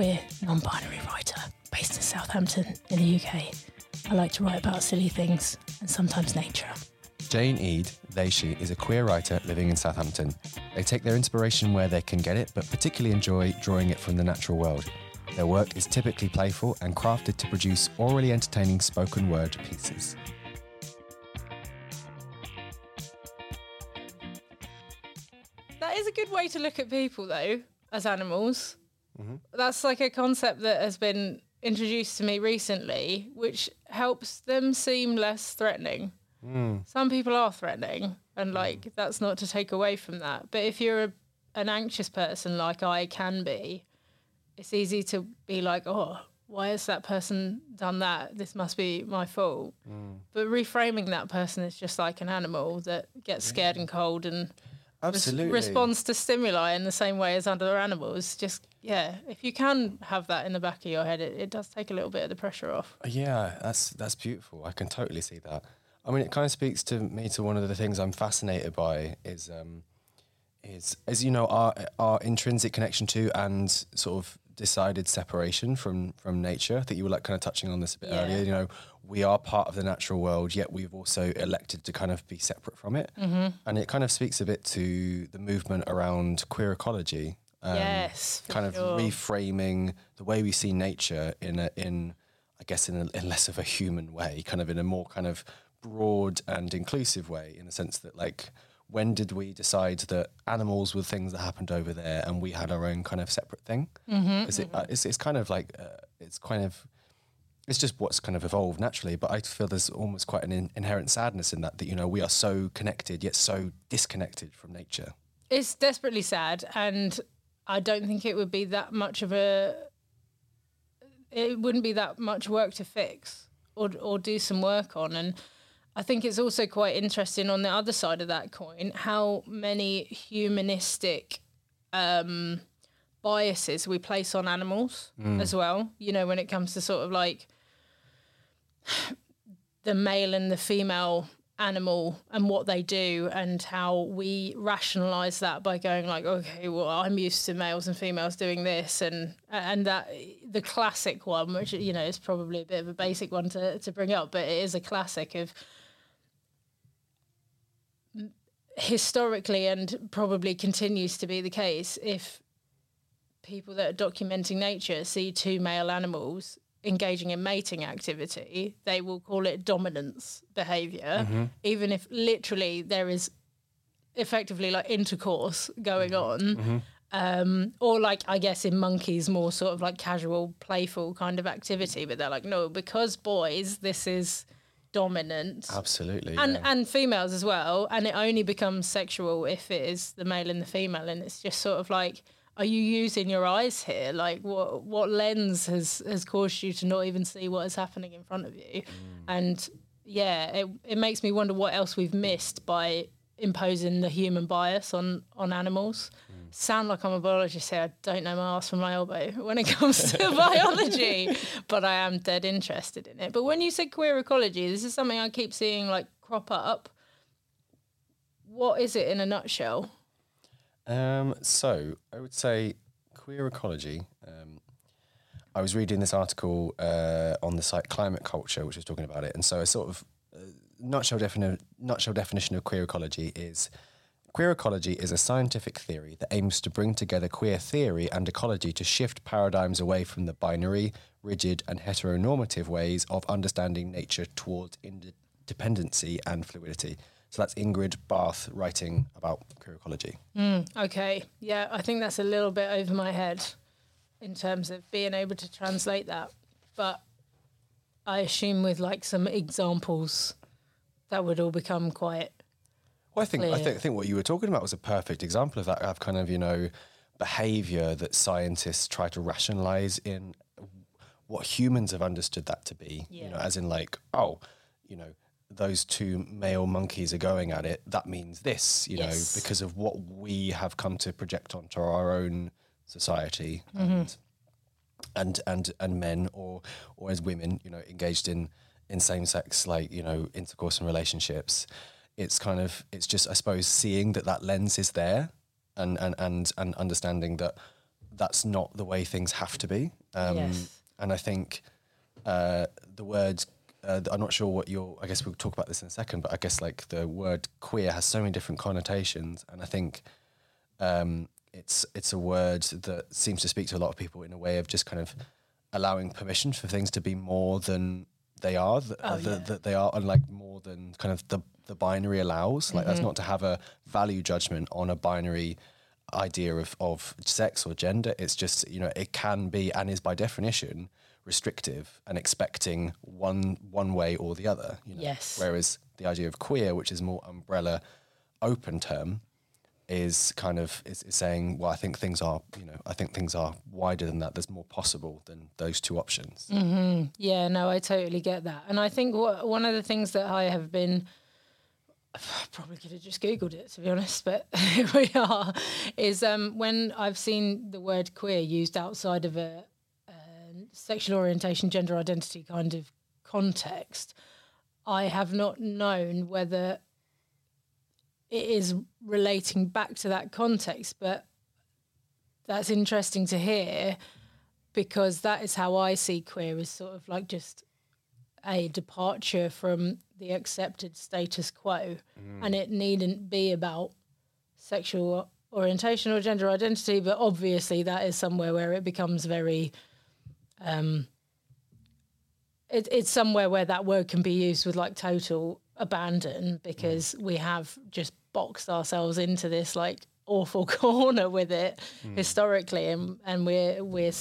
queer, non binary writer based in Southampton in the UK. I like to write about silly things and sometimes nature. Jayne Ede, they, she, is a queer writer living in Southampton. They take their inspiration where they can get it, but particularly enjoy drawing it from the natural world. Their work is typically playful and crafted to produce orally entertaining spoken word pieces. That is a good way to look at people, though, as animals. Mm-hmm. That's like a concept that has been introduced to me recently, which helps them seem less threatening. Mm. Some people are threatening, and like that's not to take away from that. But if you're a, an anxious person, like I can be, it's easy to be like, oh, why has that person done that? This must be my fault. But reframing that person is just like an animal that gets scared and cold and res- responds to stimuli in the same way as other animals. Just yeah, if you can have that in the back of your head, it, it does take a little bit of the pressure off. Yeah, that's that's beautiful. I can totally see that. I mean, it kind of speaks to me to one of the things I'm fascinated by is um, is as you know our our intrinsic connection to and sort of decided separation from from nature. I think you were like kind of touching on this a bit Yeah. earlier. You know, we are part of the natural world, yet we've also elected to kind of be separate from it. Mm-hmm. And it kind of speaks a bit to the movement around queer ecology. Um, yes, kind of reframing the way we see nature in a in I guess in, a, in less of a human way, kind of in a more kind of broad and inclusive way, in the sense that like when did we decide that animals were things that happened over there and we had our own kind of separate thing? Mm-hmm, Because it, uh, it's it's kind of like uh, it's kind of it's just what's kind of evolved naturally. But I feel there's almost quite an in, inherent sadness in that that you know we are so connected yet so disconnected from nature. It's desperately sad, and I don't think it would be that much of a. It wouldn't be that much work to fix or or do some work on, and I think it's also quite interesting on the other side of that coin how many humanistic um, biases we place on animals as well. You know, when it comes to sort of like the male and the female animal and what they do and how we rationalize that by going like okay well i'm used to males and females doing this and and that the classic one which you know is probably a bit of a basic one to, to bring up but it is a classic of historically and probably continues to be the case if people that are documenting nature see two male animals engaging in mating activity, they will call it dominance behavior, even if literally there is effectively like intercourse going on. Um, or like I guess in monkeys more sort of like casual, playful kind of activity, but they're like, no, because boys, this is dominant Absolutely. and yeah. and females as well and it only becomes sexual if it is the male and the female and it's just sort of like are you using your eyes here? Like what what lens has has caused you to not even see what is happening in front of you? Mm. And yeah it, it makes me wonder what else we've missed by imposing the human bias on on animals. Mm. Sound like i'm a biologist here. I don't know my ass from my elbow when it comes to biology but i am dead interested in it. But when you said queer ecology this is something i keep seeing like crop up. What is it in a nutshell Um, so I would say queer ecology. Um, I was reading this article uh, on the site Climate Culture, which was talking about it, and so a sort of uh, nutshell, defini- nutshell definition of queer ecology is queer ecology is a scientific theory that aims to bring together queer theory and ecology to shift paradigms away from the binary, rigid, and heteronormative ways of understanding nature towards independency and fluidity. So that's Ingrid Bath writing about queer ecology. Mm, okay. Yeah, I think that's a little bit over my head in terms of being able to translate that. But I assume with like some examples that would all become quite Well, I think I think, I think what you were talking about was a perfect example of that of kind of you know behavior that scientists try to rationalize in what humans have understood that to be. You know, as in like oh, you know. Those two male monkeys are going at it. That means this, you Yes. know, because of what we have come to project onto our own society Mm-hmm. and and and and men or or as women, you know, engaged in in same sex like you know intercourse and relationships. it's kind of it's just I suppose seeing that that lens is there and and and and understanding that that's not the way things have to be. Um, Yes. And I think uh, the word. Uh, I'm not sure what your. I guess we'll talk about this in a second, but I guess like the word queer has so many different connotations, and I think um, it's it's a word that seems to speak to a lot of people in a way of just kind of allowing permission for things to be more than they are, th- Oh, th- yeah. that they are, and like more than kind of the the binary allows. Like Mm-hmm. that's not to have a value judgment on a binary idea of of sex or gender. It's just you know it can be and is by definition restrictive and expecting one one way or the other. You know? Yes. Whereas the idea of queer, which is more umbrella, open term, is kind of is, is saying, well, I think things are, you know, I think things are wider than that. There's more possible than those two options. Mm. Yeah, no, I totally get that. And I think what, one of the things that I have been probably could have just googled it to be honest, but here we are. Is um, when I've seen the word queer used outside of a sexual orientation, gender identity kind of context, I have not known whether it is relating back to that context, but that's interesting to hear because that is how I see queer as sort of like just a departure from the accepted status quo, mm. and it needn't be about sexual orientation or gender identity, but obviously that is somewhere where it becomes very. Um, it, it's somewhere where that word can be used with like total abandon because mm. we have just boxed ourselves into this like awful corner with it mm. historically, and and we're we're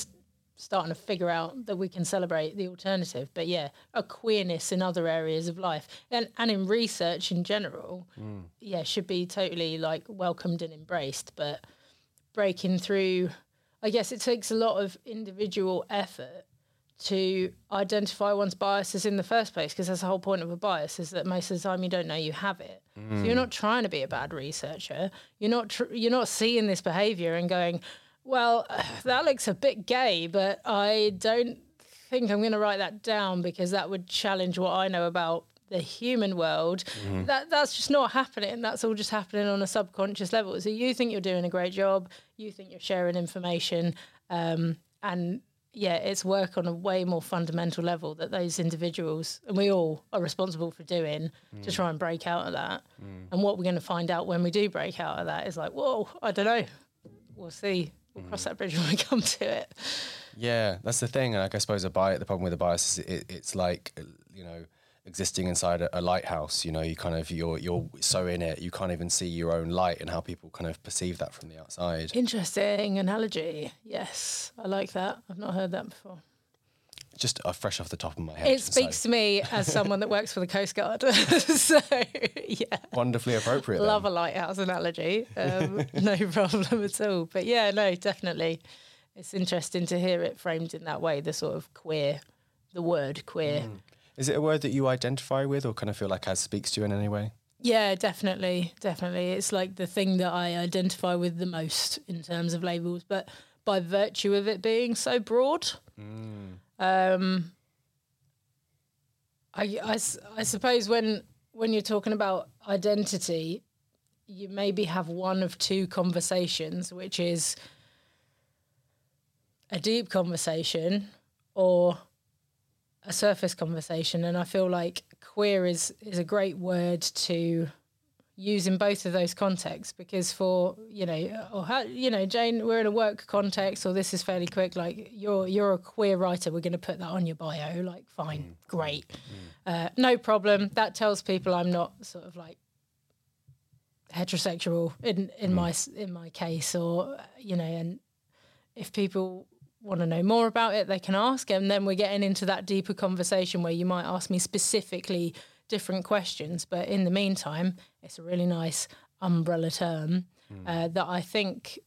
starting to figure out that we can celebrate the alternative. But yeah, a queerness in other areas of life and and in research in general, mm. yeah, should be totally like welcomed and embraced. But breaking through, I guess it takes a lot of individual effort to identify one's biases in the first place because that's the whole point of a bias is that most of the time you don't know you have it. So you're mm. not trying to be a bad researcher. You're not tr- you're not seeing this behavior and going well that looks a bit gay but i don't think i'm going to write that down because that would challenge what i know about the human world. Mm. That that's just not happening. That's all just happening on a subconscious level. So you think you're doing a great job you think you're sharing information um, and yeah, it's work on a way more fundamental level that those individuals and we all are responsible for doing to mm. try and break out of that. Mm. And what we're going to find out when we do break out of that is like, whoa, I don't know. We'll see. We'll cross mm. that bridge when we come to it. Yeah, that's the thing. And like, I suppose a bias, the problem with a bias is it, it's like, you know, existing inside a, a lighthouse. You know, you kind of you're you're so in it, you can't even see your own light and how people kind of perceive that from the outside. Interesting analogy. Yes, I like that. I've not heard that before. Just uh, fresh off the top of my head. It so speaks to me as someone that works for the Coast Guard. so, yeah. wonderfully appropriate. Love then. a lighthouse analogy. Um, no problem at all. But yeah, no, definitely. It's interesting to hear it framed in that way, the sort of queer, the word queer. Is it a word that you identify with, or kind of feel like as speaks to you in any way? Yeah, definitely. Definitely. It's like the thing that I identify with the most in terms of labels, but by virtue of it being so broad. Um, I, I I suppose when when you're talking about identity, you maybe have one of two conversations, which is a deep conversation or a surface conversation. And I feel like queer is is a great word to use in both of those contexts because for you know or how, you know Jayne we're in a work context or this is fairly quick like you're you're a queer writer we're going to put that on your bio like fine mm. great. Mm. Uh, no problem. That tells people I'm not sort of like heterosexual in in mm. my in my case or you know and if people want to know more about it they can ask and then we're getting into that deeper conversation where you might ask me specifically different questions. But in the meantime it's a really nice umbrella term uh, that i think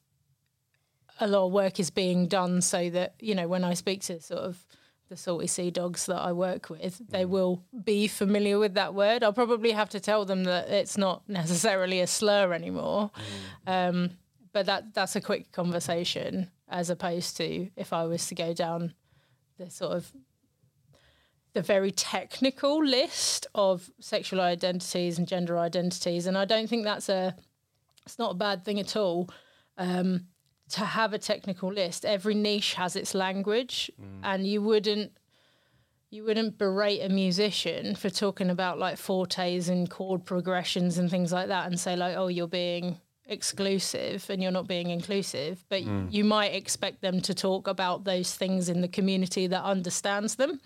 a lot of work is being done so that you know when i speak to sort of the salty sea dogs that i work with they will be familiar with that word. I'll probably have to tell them that it's not necessarily a slur anymore. Um, but that that's a quick conversation as opposed to if I was to go down the sort of the very technical list of sexual identities and gender identities, and I don't think that's a it's not a bad thing at all. Um, to have a technical list, every niche has its language, and you wouldn't you wouldn't berate a musician for talking about like fortes and chord progressions and things like that and say like oh you're being exclusive and you're not being inclusive but mm. you might expect them to talk about those things in the community that understands them.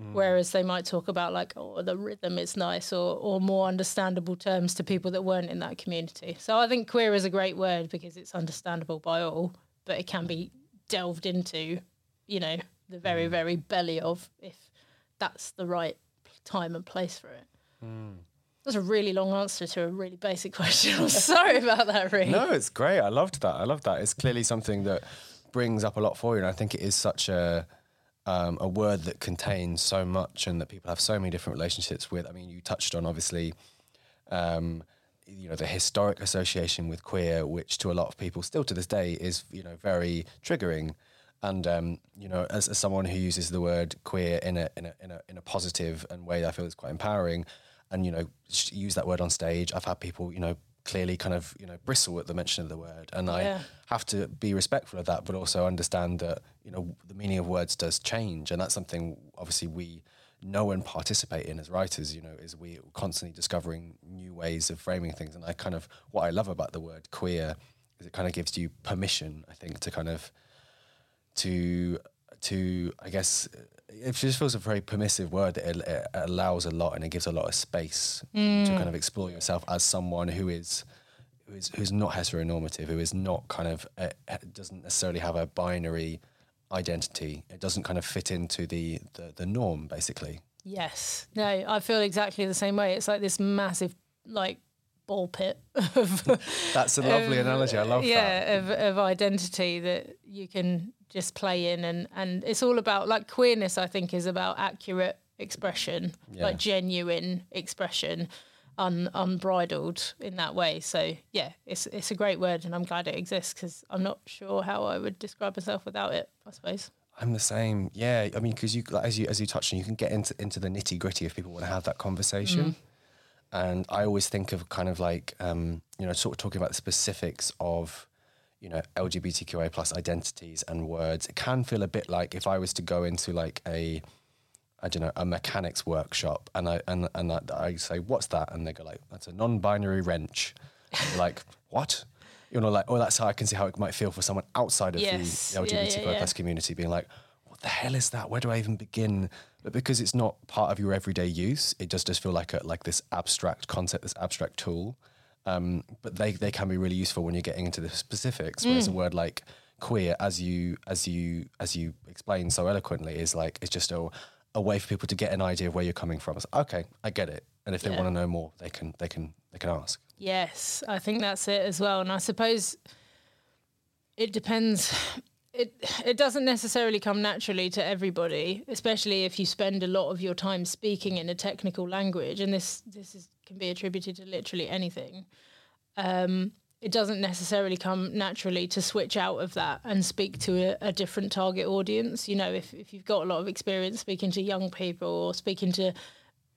Mm. Whereas they might talk about like oh the rhythm is nice or or more understandable terms to people that weren't in that community. So i think queer is a great word because it's understandable by all but it can be delved into you know the very mm. very belly of if that's the right time and place for it that's a really long answer to a really basic question i'm sorry about that Reed. No, it's great. I loved that. I love that. It's clearly something that brings up a lot for you, and I think it is such a um, a word that contains so much, and that people have so many different relationships with. I mean, you touched on obviously, um, you know, the historic association with queer, which to a lot of people still to this day is you know very triggering. And um, you know, as, as someone who uses the word queer in a in a in a in a positive and way, I feel is quite empowering. And you know, use that word on stage. I've had people, you know, clearly kind of you know bristle at the mention of the word, and I Yeah. have to be respectful of that, but also understand that you know the meaning of words does change, and that's something obviously we know and participate in as writers. You know, is we constantly discovering new ways of framing things, and I kind of what I love about the word queer is it kind of gives you permission, I think, to kind of to to I guess it just feels a very permissive word that it, it allows a lot and it gives a lot of space to kind of explore yourself as someone who is who is who's not heteronormative, who is not kind of uh, doesn't necessarily have a binary identity. It doesn't kind of fit into the the, the norm, basically. Yes. No, I feel exactly the same way. It's like this massive, like, ball pit of. That's a lovely of, analogy. I love that. yeah, of, of identity that you can just playing. And, and it's all about, like, queerness, I think, is about accurate expression, Yeah. like genuine expression. Un, unbridled in that way, so yeah, it's it's a great word, and I'm glad it exists because I'm not sure how I would describe myself without it. I suppose. I'm the same. Yeah, I mean, because you like, as you as you touched on, you can get into into the nitty gritty if people want to have that conversation. And I always think of kind of like um, you know, sort of talking about the specifics of you know LGBTQA plus identities and words. It can feel a bit like if I was to go into like a I don't know a mechanics workshop and I and and I, I say what's that and they go like that's a non-binary wrench. Like what? You know, like oh, that's how I can see how it might feel for someone outside of Yes. the Yeah, yeah, yeah. plus community being like, what the hell is that? Where do I even begin? But because it's not part of your everyday use, it does just does feel like a like this abstract concept, this abstract tool. Um, but they they can be really useful when you're getting into the specifics. Whereas Mm. a word like queer, as you as you as you explain so eloquently, is like it's just a a way for people to get an idea of where you're coming from. It's okay, I get it. And if they Yeah. want to know more, they can they can they can ask. Yes, I think that's it as well. And I suppose it depends. It it doesn't necessarily come naturally to everybody, especially if you spend a lot of your time speaking in a technical language. And this this is, can be attributed to literally anything. Um, it doesn't necessarily come naturally to switch out of that and speak to a, a different target audience. You know, if, if you've got a lot of experience speaking to young people or speaking to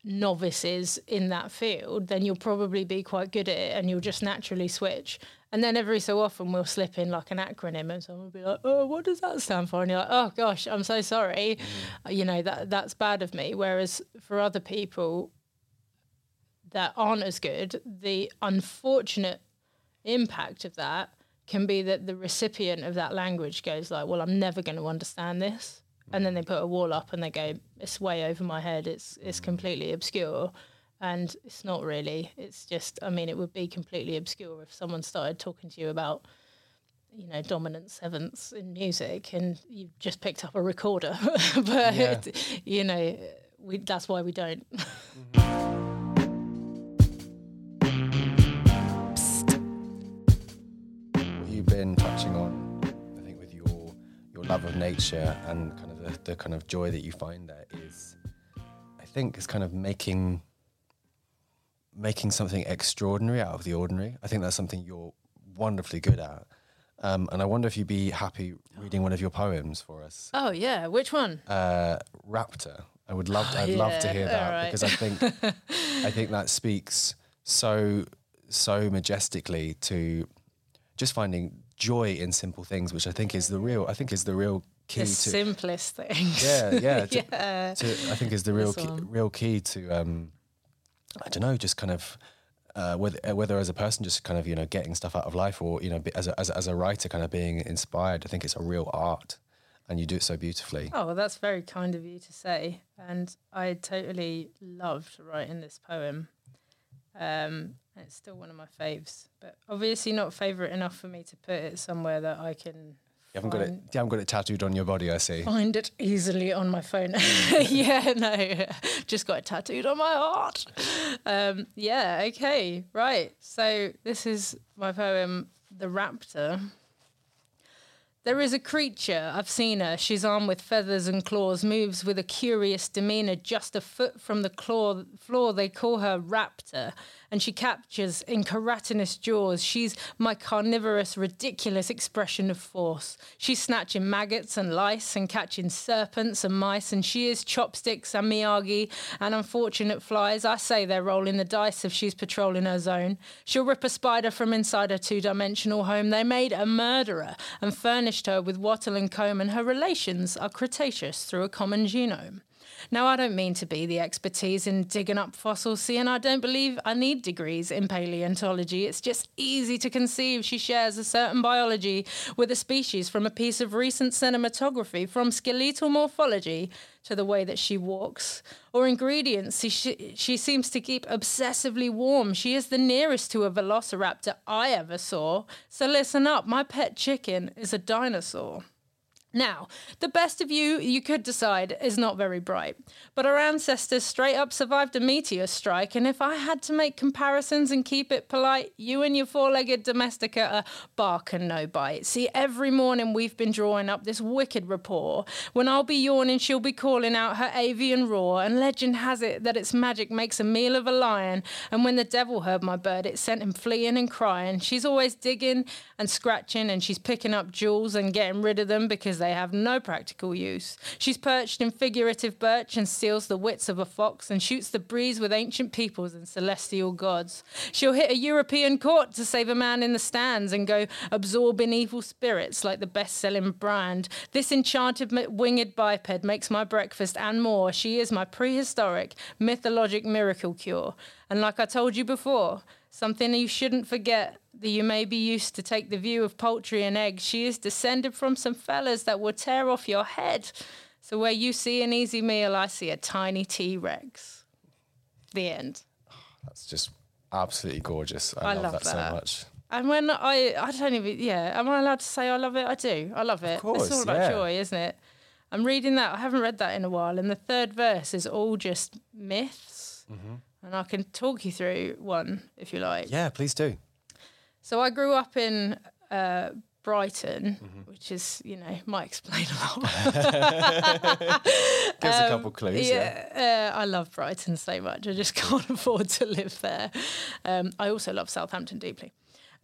novices in that field, then you'll probably be quite good at it and you'll just naturally switch. And then every so often we'll slip in like an acronym and someone will be like, oh, what does that stand for? And you're like, oh gosh, I'm so sorry. You know, that that's bad of me. Whereas for other people that aren't as good, the unfortunate impact of that can be that the recipient of that language goes like, well, I'm never going to understand this. And then they put a wall up and they go, it's way over my head. It's it's mm. completely obscure. And it's not really. It's just, I mean, it would be completely obscure if someone started talking to you about, you know, dominant sevenths in music and you just picked up a recorder. but, Yeah. you know, we, that's why we don't. what been touching on, I think, with your your love of nature and kind of the, the kind of joy that you find there is, I think, is kind of making making something extraordinary out of the ordinary. I think that's something you're wonderfully good at. Um, and I wonder if you'd be happy reading one of your poems for us. Oh, yeah. Which one? Uh, Raptor. I would love. I'd love to hear that alright. because I think I think that speaks so so majestically to just finding joy in simple things, which I think is the real. I think is the real key to The to. simplest things. yeah, yeah, to, yeah. to, I think is the real key, real key to um, I don't know, just kind of uh, whether uh, whether as a person just kind of you know getting stuff out of life or you know as a, as a, as a writer kind of being inspired. I think it's a real art, and you do it so beautifully. Oh, well, that's very kind of you to say. And I totally loved writing this poem. Um, it's still one of my faves, but obviously not favourite enough for me to put it somewhere that I can You haven't got it. You haven't got it tattooed on your body. I see. find it easily on my phone. yeah, no, just got it tattooed on my heart. Um, yeah, okay, right. So this is my poem, The Raptor. There is a creature, I've seen her. She's armed with feathers and claws, moves with a curious demeanor just a foot from the claw floor. They call her Raptor, and she captures in keratinous jaws. She's my carnivorous, ridiculous expression of force. She's snatching maggots and lice and catching serpents and mice, and she is chopsticks and Miyagi and unfortunate flies. I say they're rolling the dice if she's patrolling her zone. She'll rip a spider from inside her two dimensional home. They made a murderer and furnished her with wattle and comb, and her relations are Cretaceous through a common genome. Now, I don't mean to be the expertise in digging up fossils, see, and I don't believe I need degrees in paleontology. It's just easy to conceive she shares a certain biology with a species from a piece of recent cinematography, from skeletal morphology to the way that she walks, or ingredients she, she, she seems to keep obsessively warm. She is the nearest to a velociraptor I ever saw. So listen up, my pet chicken is a dinosaur. Now, the best of you, you could decide, is not very bright. But our ancestors straight up survived a meteor strike, and if I had to make comparisons and keep it polite, you and your four legged domestica are bark and no bite. See, every morning we've been drawing up this wicked rapport. When I'll be yawning, she'll be calling out her avian roar, and legend has it that its magic makes a meal of a lion. And when the devil heard my bird, it sent him fleeing and crying. She's always digging and scratching, and she's picking up jewels and getting rid of them because they have no practical use. She's perched in figurative birch and steals the wits of a fox and shoots the breeze with ancient peoples and celestial gods. She'll hit a European court to save a man in the stands and go absorbing evil spirits like the best selling brand. This enchanted winged biped makes my breakfast and more. She is my prehistoric, mythologic miracle cure. And like I told you before, something you shouldn't forget that you may be used to take the view of poultry and eggs. She is descended from some fellas that will tear off your head. So where you see an easy meal, I see a tiny T Rex. The end. That's just absolutely gorgeous. I, I love, love that, that. so much. And when I, I don't even, yeah, am I allowed to say I love it? I do. I love it. course, it's all about yeah. joy, isn't it? I'm reading that. I haven't read that in a while. And the third verse is all just myths. Mm-hmm. And I can talk you through one if you like. Yeah, please do. So I grew up in uh, Brighton, Mm-hmm. which is, you know, might explain a lot. Give us a couple clues. Yeah. Um, Yeah, uh, I love Brighton so much. I just can't afford to live there. Um, I also love Southampton deeply.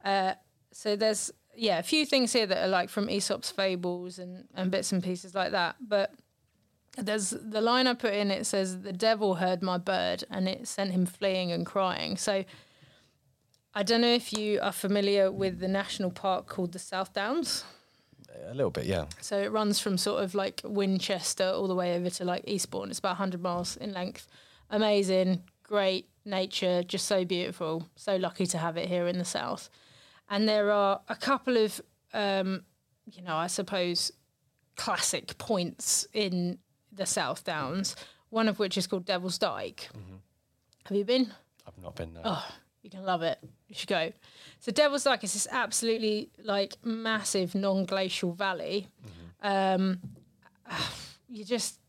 Uh, so there's yeah a few things here that are like from Aesop's fables and and bits and pieces like that. But there's the line I put in. It says the devil heard my bird and it sent him fleeing and crying. So. I don't know if you are familiar with the national park called the South Downs. A little bit, yeah. So it runs from sort of like Winchester all the way over to like Eastbourne. It's about 100 miles in length. Amazing, great nature, just so beautiful. So lucky to have it here in the south. And there are a couple of, um, you know, I suppose, classic points in the South Downs. One of which is called Devil's Dyke. Have you been? I've not been. No. Oh, you can love it. You should go. So Devil's Dyke is this absolutely like massive non-glacial valley. Um, you just,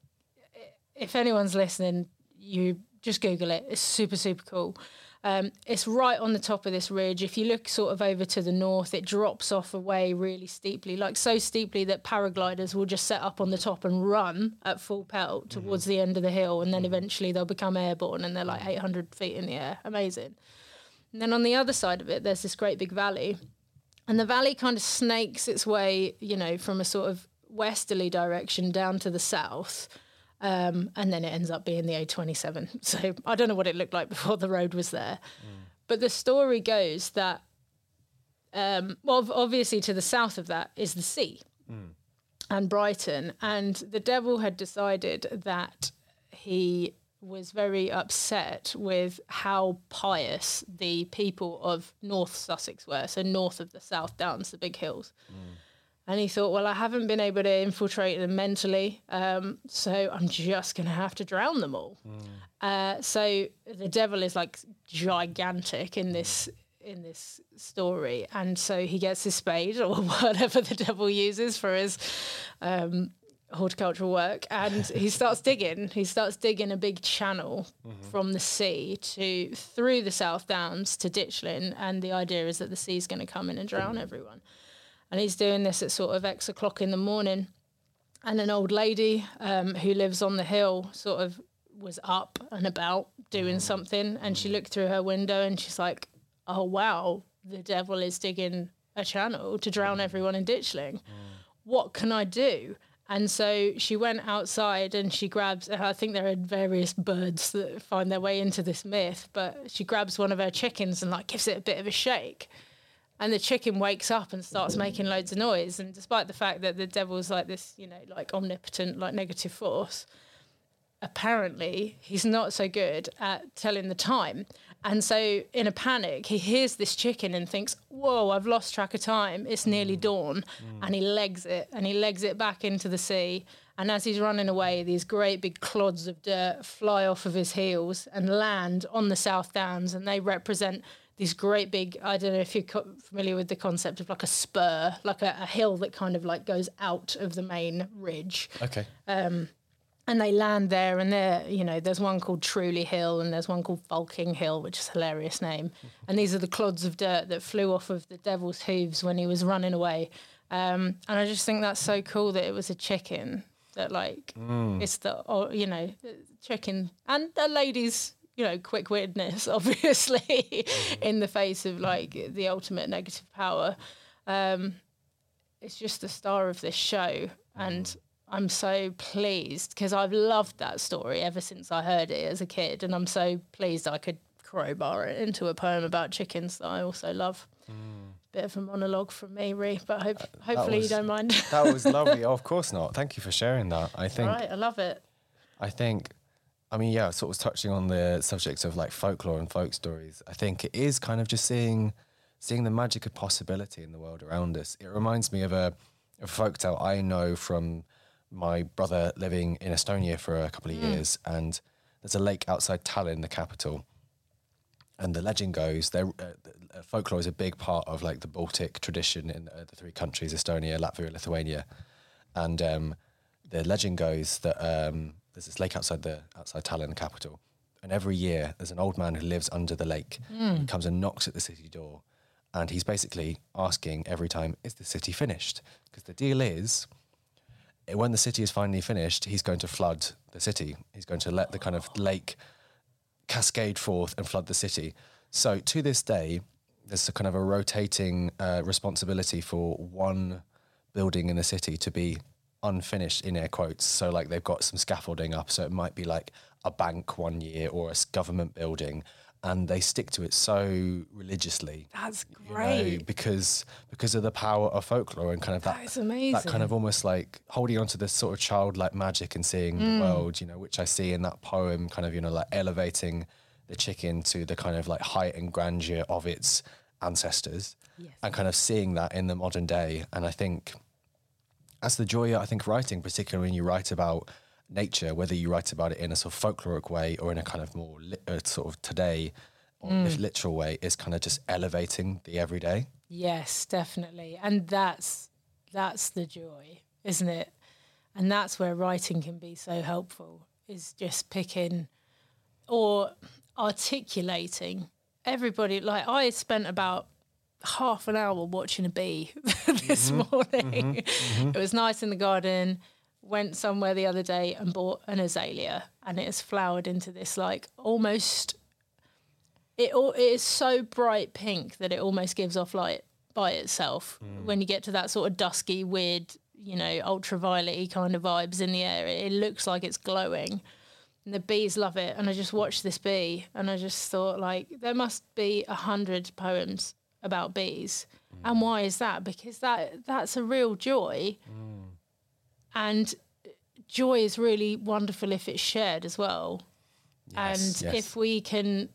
if anyone's listening, you just Google it. It's super super cool. Um, it's right on the top of this ridge. If you look sort of over to the north, it drops off away really steeply, like so steeply that paragliders will just set up on the top and run at full pelt mm-hmm. towards the end of the hill, and then mm-hmm. eventually they'll become airborne and they're like mm-hmm. 800 feet in the air. Amazing. And then on the other side of it, there's this great big valley. And the valley kind of snakes its way, you know, from a sort of westerly direction down to the south. Um, and then it ends up being the A27. So I don't know what it looked like before the road was there. But the story goes that, um, well, obviously to the south of that is the sea and Brighton. And the devil had decided that he was very upset with how pious the people of North Sussex were, so north of the South Downs, the big hills. And he thought, well, I haven't been able to infiltrate them mentally, um, so I'm just going to have to drown them all. Uh, so the devil is like gigantic in this in this story, and so he gets his spade or whatever the devil uses for his um, horticultural work, and he starts digging. He starts digging a big channel from the sea to through the South Downs to Ditchling, and the idea is that the sea is going to come in and drown everyone. And he's doing this at sort of X o'clock in the morning, and an old lady um, who lives on the hill sort of was up and about doing mm. something, and she mm. looked through her window and she's like, "Oh wow, the devil is digging a channel to drown mm. everyone in Ditchling. What can I do?" And so she went outside and she grabs. I think there are various birds that find their way into this myth, but she grabs one of her chickens and like gives it a bit of a shake and the chicken wakes up and starts making loads of noise and despite the fact that the devil's like this you know like omnipotent like negative force apparently he's not so good at telling the time. And so in a panic he hears this chicken and thinks whoa i've lost track of time. It's nearly mm. dawn. Mm. And he legs it and he legs it back into the sea. And as he's running away these great big clods of dirt fly off of his heels and land on the south downs and they represent these great big i don't know if you're co- familiar with the concept of like a spur like a, a hill that kind of like goes out of the main ridge. Okay. and they land there and there you know there's one called Truleigh hill and there's one called Fulking hill which is a hilarious name. And these are the clods of dirt that flew off of the devil's hooves when he was running away. Um, and i just think that's so cool that it was a chicken that like it's the or, you know chicken and a lady's you know quick witness obviously in the face of like the ultimate negative power um, it's just the star of this show and i'm so pleased because i've loved that story ever since i heard it as a kid and i'm so pleased i could crowbar it into a poem about chickens that i also love bit of a monologue from me Ri, but hope, hopefully was- you don't mind That was lovely. Oh, of course not. Thank you for sharing that. I think right i love it I think, I mean, yeah, sort of touching on the subject of like folklore and folk stories. I think it is kind of just seeing, seeing the magic of possibility in the world around us. It reminds me of a, a folk tale I know from my brother living in Estonia for a couple of years, and there's a lake outside Tallinn, the capital. And the legend goes, there, uh, uh, folklore is a big part of like the Baltic tradition in uh, the three countries, Estonia, Latvia, Lithuania. And um, the legend goes that um, there's this lake outside the outside Tallinn, capital, and every year there's an old man who lives under the lake. He comes and knocks at the city door, and he's basically asking every time, "Is the city finished?" Because the deal is, eh, when the city is finally finished, he's going to flood the city. He's going to let the kind of lake cascade forth and flood the city. So to this day, there's a kind of a rotating uh, responsibility for one building in the city to be unfinished in air quotes. So like they've got some scaffolding up. So it might be like a bank one year or a government building, and they stick to it so religiously. That's you know, great. because because of the power of folklore and kind of that, That is amazing. that kind of almost like holding on to this sort of childlike magic and seeing Mm. the world, you know, which I see in that poem, kind of, you know, like elevating the chicken to the kind of like height and grandeur of its ancestors Yes. and kind of seeing that in the modern day. And I think that's the joy, I think, writing, particularly when you write about nature, whether you write about it in a sort of folkloric way or in a kind of more li- uh, sort of today or Mm. if literal way, is kind of just elevating the everyday. Yes, definitely. And that's that's the joy, isn't it? And that's where writing can be so helpful is just picking or articulating everybody like I spent about half an hour watching a bee this mm-hmm. morning. Mm-hmm. Mm-hmm. It was nice in the garden. Went somewhere the other day and bought an azalea and it has flowered into this like almost it, al- it is so bright pink that it almost gives off light by itself mm. when you get to that sort of dusky weird you know, ultraviolet kind of vibes in the air. It, it looks like it's glowing. And the bees love it. And I just watched this bee and I just thought, like, there must be a hundred poems about bees. Mm. And why is that? Because that that's a real joy. Mm. And joy is really wonderful if it's shared as well. Yes, and yes. if we can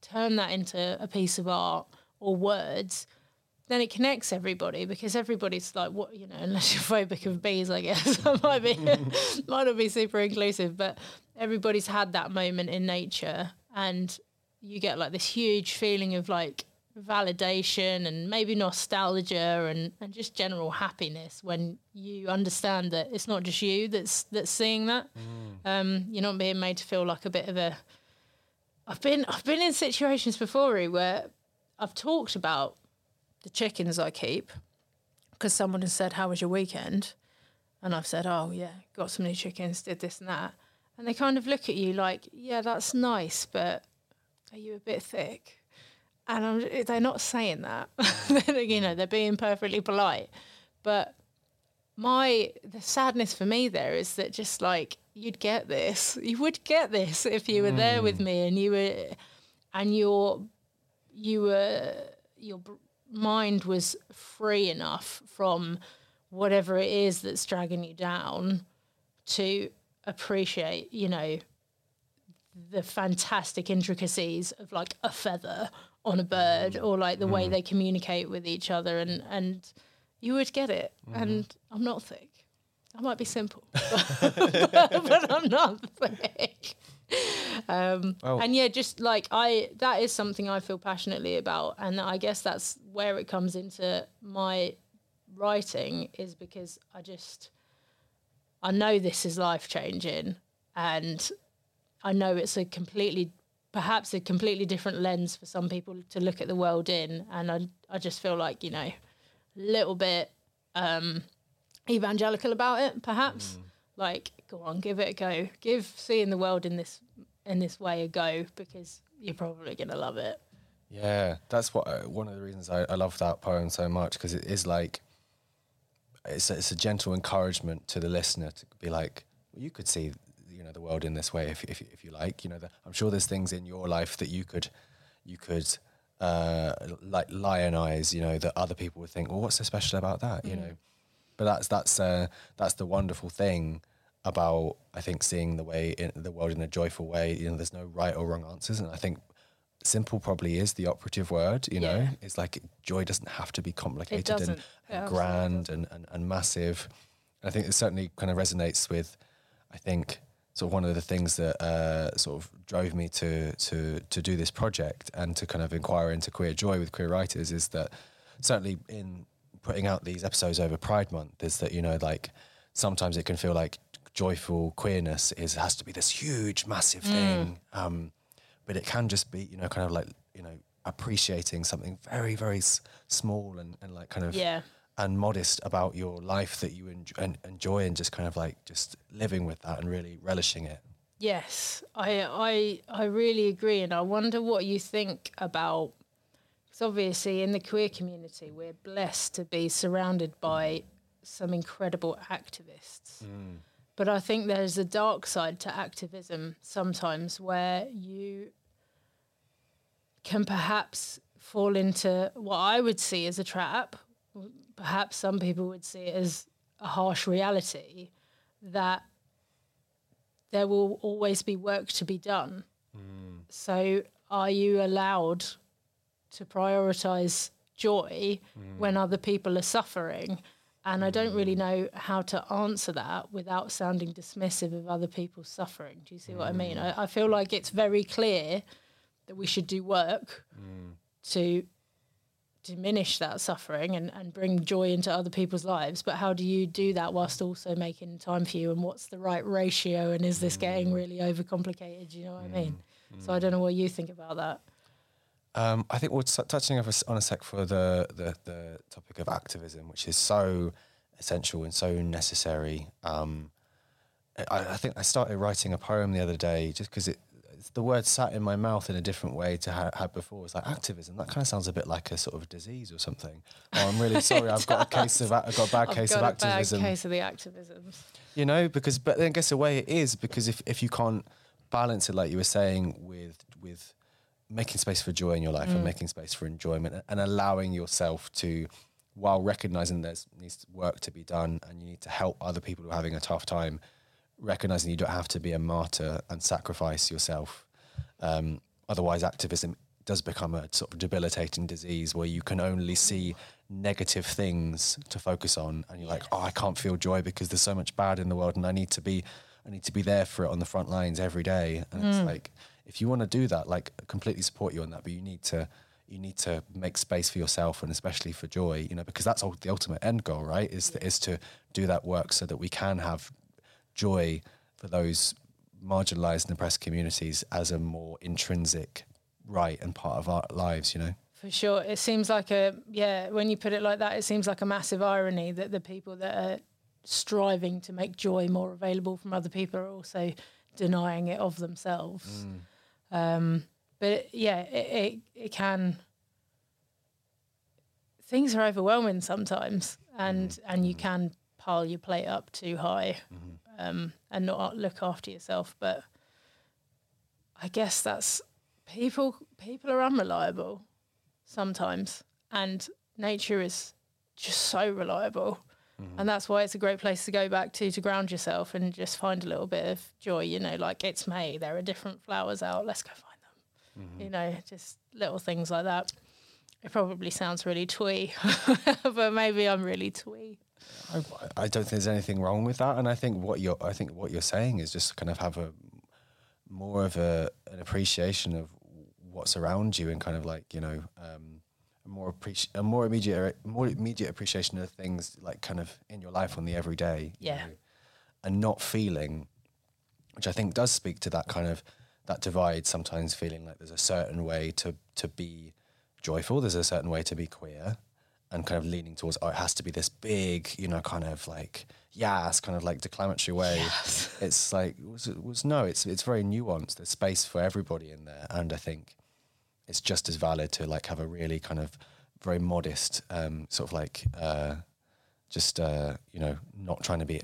turn that into a piece of art or words, then it connects everybody because everybody's like, what you know, unless you're phobic of bees, I guess that might be might not be super inclusive, but everybody's had that moment in nature, and you get like this huge feeling of like validation and maybe nostalgia and, and just general happiness when you understand that it's not just you that's that's seeing that. Mm. Um, you're not being made to feel like a bit of a. I've been I've been in situations before where I've talked about the chickens I keep because someone has said, "How was your weekend?" and I've said, "Oh yeah, got some new chickens, did this and that," and they kind of look at you like, "Yeah, that's nice, but are you a bit thick?" And I'm, they're not saying that. you know, they're being perfectly polite. But my the sadness for me there is that just like you'd get this, you would get this if you were mm. there with mm. me and you were, and your, you were your mind was free enough from whatever it is that's dragging you down to appreciate, you know, the fantastic intricacies of like a feather on a bird or like the mm. way they communicate with each other and and you would get it. Mm. and i'm not thick. I might be simple but, but, i'm not thick. Um, well, and yeah just like i that is something i feel passionately about and i guess that's where it comes into my writing is because i just i know this is life changing and i know it's a completely perhaps a completely different lens for some people to look at the world in. And I, I just feel like, you know, a little bit um, evangelical about it, perhaps. Mm. Like, go on, give it a go. Give seeing the world in this in this way a go because you're probably gonna love it. Yeah, that's what uh, one of the reasons I, I love that poem so much because it is like it's a, it's a gentle encouragement to the listener to be like, well, you could see know the world in this way if if, if you like. You know the, I'm sure there's things in your life that you could you could uh, like lionize you know that other people would think well what's so special about that? Mm. you know? But that's that's uh, that's the wonderful thing about I think seeing the way in the world in a joyful way. You know there's no right or wrong answers and I think simple probably is the operative word you yeah. know it's like joy doesn't have to be complicated and, and grand and, and, and massive. I think it certainly kind of resonates with I think sort of one of the things that uh, sort of drove me to to to do this project and to kind of inquire into queer joy with queer writers is that certainly in putting out these episodes over Pride Month is that you know like sometimes it can feel like joyful queerness is has to be this huge massive mm. thing, um, but it can just be you know kind of like you know appreciating something very very s- small and, and like kind of yeah and modest about your life that you enjoy, enjoy and just kind of like just living with that and really relishing it. Yes, I I I really agree, and I wonder what you think about. Because obviously, in the queer community, we're blessed to be surrounded by some incredible activists. Mm. But I think there's a dark side to activism sometimes, where you can perhaps fall into what I would see as a trap, perhaps some people would see it as a harsh reality that there will always be work to be done. Mm. So, are you allowed to prioritize joy mm. when other people are suffering? And I don't really mm. know how to answer that without sounding dismissive of other people's suffering. Do you see what I mean? Mm. I, I, feel like it's very clear that we should do work mm. to diminish that suffering and, and bring joy into other people's lives but how do you do that whilst also making time for you and what's the right ratio and is this mm. getting really overcomplicated you know what mm. i mean mm. so i don't know what you think about that um, I think we're t- touching on a sec for the, the, the topic of activism, which is so essential and so necessary. Um, I, I, think I started writing a poem the other day just because it the word sat in my mouth in a different way to how it had before. It's like activism. That kind of sounds a bit like a sort of disease or something. Oh, I'm really sorry. I've got a case of I've got a bad I've case got of a bad activism. case of the activism. You know, because but then I guess the way it is because if if you can't balance it like you were saying with with making space for joy in your life and mm. making space for enjoyment and allowing yourself to while recognizing there's needs work to be done and you need to help other people who are having a tough time recognizing you don't have to be a martyr and sacrifice yourself. Um, otherwise activism does become a sort of debilitating disease where you can only see negative things to focus on and you're like oh i can't feel joy because there's so much bad in the world and i need to be i need to be there for it on the front lines every day. And it's like if you want to do that like completely support you on that but you need to you need to make space for yourself and especially for joy you know because that's all the ultimate end goal right is is to do that work so that we can have joy for those marginalized and oppressed communities as a more intrinsic right and part of our lives you know? For sure. It seems like a, yeah, when you put it like that, it seems like a massive irony that the people that are striving to make joy more available from other people are also denying it of themselves. Mm. Um, but yeah, it, it, it can, things are overwhelming sometimes and, mm. and you can pile your plate up too high mm-hmm. Um, and not look after yourself. But I guess that's people, people are unreliable sometimes. And nature is just so reliable. And that's why it's a great place to go back to to ground yourself and just find a little bit of joy you know like it's may there are different flowers out let's go find them. You know just little things like that. It probably sounds really twee but maybe i'm really twee I, I don't think there's anything wrong with that, and I think what you're I think what you're saying is just kind of have a more of a an appreciation of what's around you and kind of like you know um, a more appreci- a more immediate more immediate appreciation of things like kind of in your life on the everyday, you Yeah. know, and not feeling, which I think does speak to that kind of that divide. Sometimes feeling like there's a certain way to to be joyful, there's a certain way to be queer, and kind of leaning towards oh it has to be this big you know kind of like yes kind of like declamatory way. It's like was, it was no it's it's very nuanced. There's space for everybody in there. And i think it's just as valid to like have a really kind of very modest um sort of like uh just uh you know not trying to be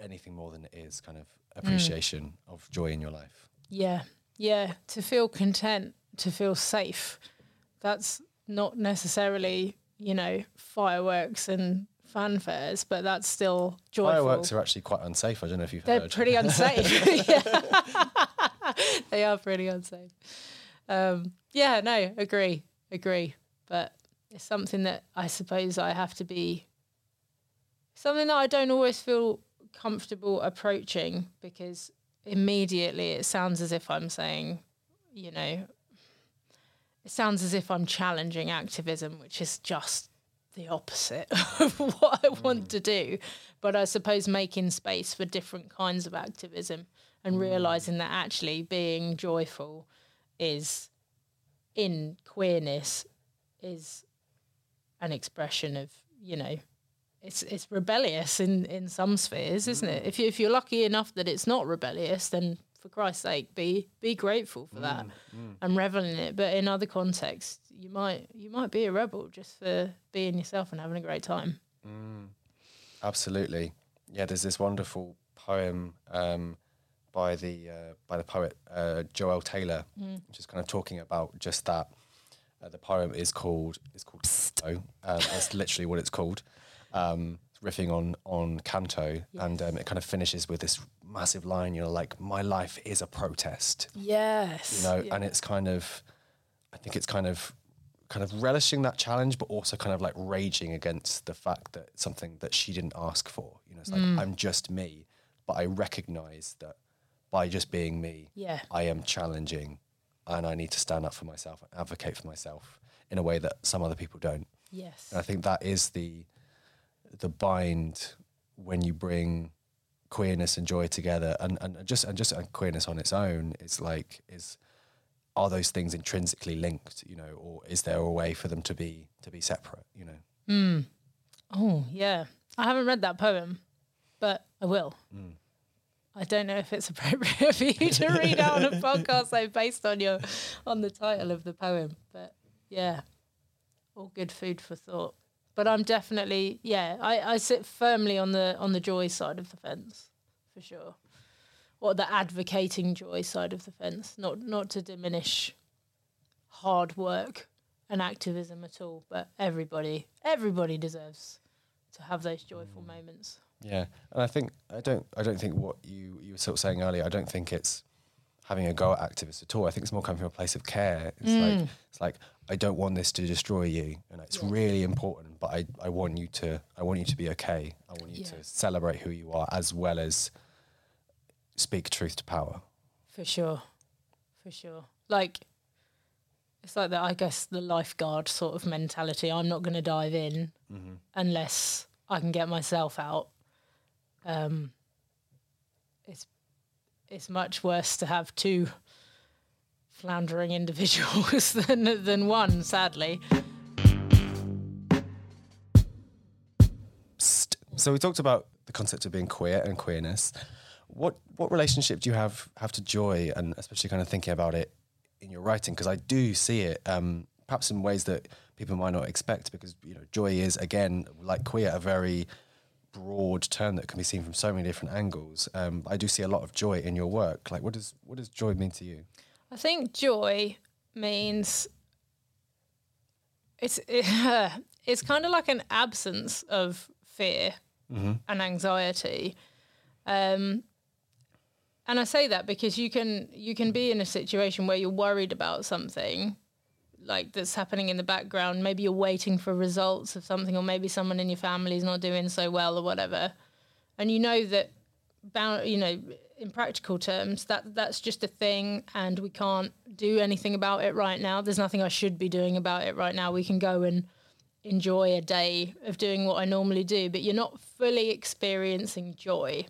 anything more than it is kind of appreciation of joy in your life. Yeah, yeah. To feel content, to feel safe. That's not necessarily, you know, fireworks and fanfares, but that's still joyful. fireworks are actually quite unsafe i don't know if you've They're heard pretty unsafe. they are pretty unsafe. Um, yeah, no, agree, agree. But it's something that I suppose I have to be something that I don't always feel comfortable approaching because immediately it sounds as if I'm saying, you know, it sounds as if I'm challenging activism, which is just the opposite of what I want mm. to do. But I suppose making space for different kinds of activism and mm. realizing that actually being joyful is in queerness is an expression of, you know, it's it's rebellious in, in some spheres, isn't it? Mm. If you if you're lucky enough that it's not rebellious, then for Christ's sake, be be grateful for that and revel in it. But in other contexts, you might you might be a rebel just for being yourself and having a great time. Absolutely. Yeah, there's this wonderful poem um, by the uh, by the poet uh, Joelle Taylor, which is kind of talking about just that. Uh, the poem is called is called Canto. Um, that's literally what it's called. Um, riffing on on Canto, and um, it kind of finishes with this massive line. You know, like my life is a protest Yes. you know and it's kind of i think it's kind of kind of relishing that challenge but also kind of like raging against the fact that it's something that she didn't ask for you know it's like i'm just me but i recognize that by just being me Yeah. i am challenging and i need to stand up for myself and advocate for myself in a way that some other people don't Yes. and I think that is the the bind when you bring queerness and joy together, and, and just and just and queerness on its own is like is are those things intrinsically linked, you know, or is there a way for them to be to be separate, you know? Hmm. Oh, yeah. I haven't read that poem, but I will. Hmm. I don't know if it's appropriate for you to read out on a podcast though, based on your on the title of the poem. But yeah, all good food for thought. But I'm definitely yeah, I, I sit firmly on the on the joy side of the fence, for sure. Or the advocating joy side of the fence. Not not to diminish hard work and activism at all, but everybody everybody deserves to have those joyful mm. moments. Yeah, and I think I don't I don't think what you you were sort of saying earlier. I don't think it's having a go at activists at all. I think it's more coming from a place of care. It's Mm. like it's like I don't want this to destroy you, and it's Yeah. really important. But I, I want you to I want you to be okay. I want you Yeah. to celebrate who you are as well as speak truth to power. For sure. For sure. Like it's like that I guess the lifeguard sort of mentality. I'm not gonna dive in unless I can get myself out. Um it's much worse to have two floundering individuals than than one, sadly. Psst. So we talked about the concept of being queer and queerness. What what relationship do you have have to joy, and especially kind of thinking about it in your writing? Because I do see it, um, perhaps in ways that people might not expect. Because you know, joy is again like queer, a very broad term that can be seen from so many different angles. Um, I do see a lot of joy in your work. Like, what does what does joy mean to you? I think joy means it's it's kind of like an absence of fear and anxiety. Um, and I say that because you can you can be in a situation where you're worried about something like that's happening in the background. Maybe you're waiting for results of something, or maybe someone in your family is not doing so well, or whatever. And you know that, you know, in practical terms, that that's just a thing, and we can't do anything about it right now. There's nothing I should be doing about it right now. We can go and enjoy a day of doing what I normally do, but you're not fully experiencing joy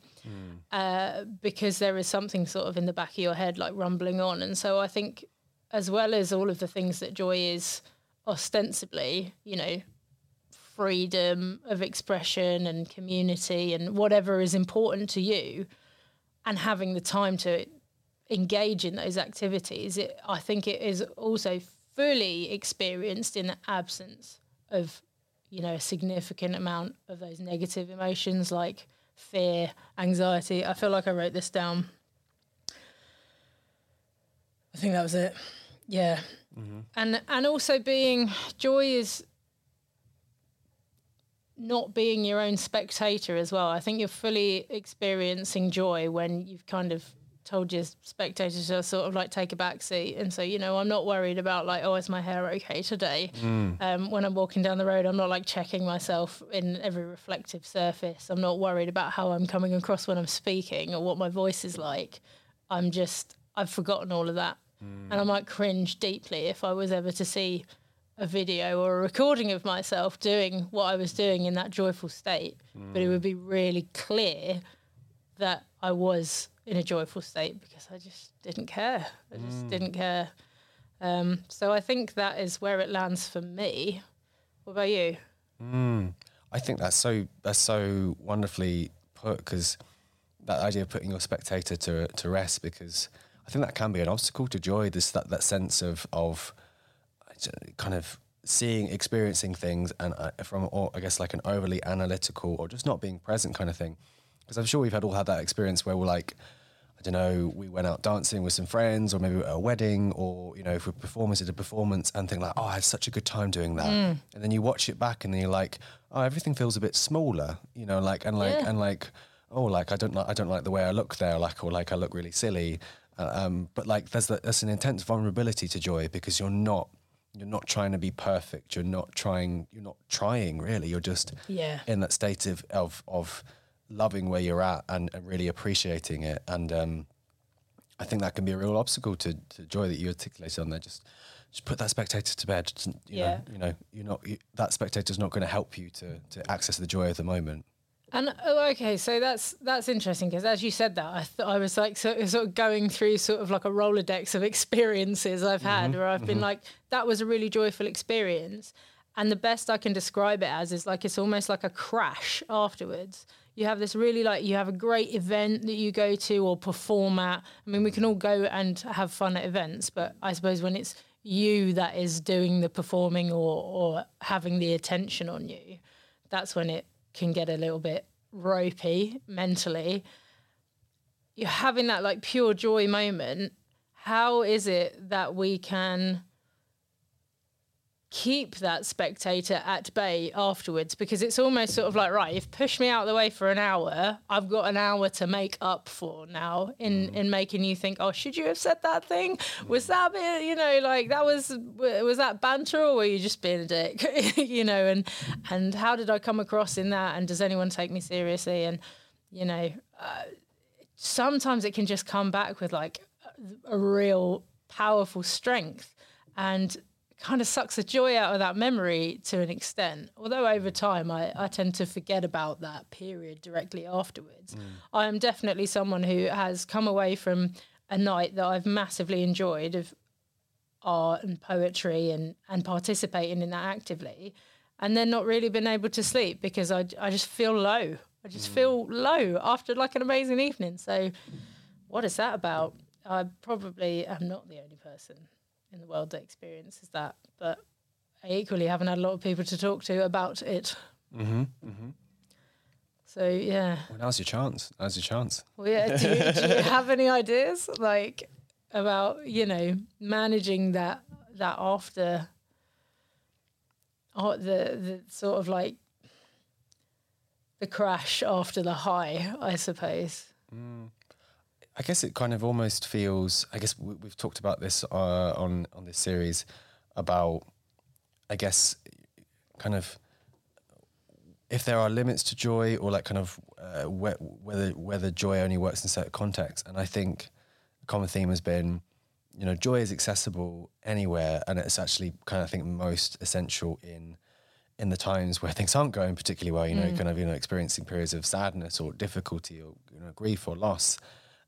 uh, because there is something sort of in the back of your head like rumbling on. And so I think, as well as all of the things that joy is ostensibly, you know, freedom of expression and community and whatever is important to you, and having the time to engage in those activities, it, I think it is also fully experienced in the absence of, you know, a significant amount of those negative emotions like fear, anxiety. I feel like I wrote this down. I think that was it. Yeah. And and also being joy is not being your own spectator as well. I think you're fully experiencing joy when you've kind of told your spectators to sort of like take a back seat and say, you know, I'm not worried about like, oh, is my hair okay today? Um, when I'm walking down the road, I'm not like checking myself in every reflective surface. I'm not worried about how I'm coming across when I'm speaking or what my voice is like. I'm just, I've forgotten all of that. Hmm. And I might cringe deeply if I was ever to see a video or a recording of myself doing what I was doing in that joyful state. But it would be really clear that I was in a joyful state because I just didn't care. I just hmm. didn't care. Um, so I think that is where it lands for me. What about you? Hmm. I think that's so that's so wonderfully put because that idea of putting your spectator to to rest because I think that can be an obstacle to joy. This that that sense of of kind of seeing, experiencing things, and uh, from or I guess like an overly analytical or just not being present kind of thing. Because I'm sure we've had all had that experience where we're like, I don't know, we went out dancing with some friends, or maybe at a wedding, or you know, if we're performers at a performance, and think like, oh, I had such a good time doing that, and then you watch it back, and then you're like, oh, everything feels a bit smaller, you know, like and like Yeah. and like, oh, like I don't like I don't like the way I look there, like or like I look really silly, uh, um, but like there's the, there's an intense vulnerability to joy because you're not you're not trying to be perfect, you're not trying you're not trying really, you're just Yeah. in that state of of of loving where you're at and, and really appreciating it. And um, I think that can be a real obstacle to, to joy that you articulated on there. Just just put that spectator to bed. Just, you Yeah. know, you know, you're not you, that spectator's not going to help you to to access the joy of the moment. And oh, okay, so that's that's interesting because as you said that, I th- I was like sort of, sort of going through sort of like a rolodex of experiences I've had mm-hmm. where I've been mm-hmm. like, that was a really joyful experience, And the best I can describe it as is like it's almost like a crash afterwards. You have this really like you have a great event that you go to or perform at. I mean, we can all go and have fun at events, but I suppose when it's you that is doing the performing or or having the attention on you, that's when it can get a little bit ropey mentally. You're having that like pure joy moment. How is it that we can keep that spectator at bay afterwards because it's almost sort of like right if pushed me out of the way for an hour i've got an hour to make up for now in in making you think oh should you have said that thing? Was that bit you know like that was was that banter or were you just being a dick? You know and and how did i come across in that and does anyone take me seriously? And you know uh, sometimes it can just come back with like a, a real powerful strength. And kind of sucks the joy out of that memory to an extent. Although over time, I, I tend to forget about that period directly afterwards. Mm. I am definitely someone who has come away from a night that I've massively enjoyed of art and poetry and, and participating in that actively, and then not really been able to sleep because I, I just feel low. I just mm. feel low after like an amazing evening. So, what is that about? I probably am not the only person in the world that experiences that. But I equally haven't had a lot of people to talk to about it. Mm-hmm, mm-hmm. So yeah. Well, now's your chance. Now's your chance. Well, yeah. Do you, do you have any ideas like about you know managing that that after, oh, the the sort of like the crash after the high, I suppose. Mm. I guess it kind of almost feels. I guess we, have talked about this uh, on on this series about. I guess, kind of, if there are limits to joy, or like kind of uh, wh- whether whether joy only works in certain contexts, and I think a common theme has been, you know, joy is accessible anywhere, and it's actually kind of I think most essential in in the times where things aren't going particularly well. You know, mm. kind of you know experiencing periods of sadness or difficulty or you know grief or loss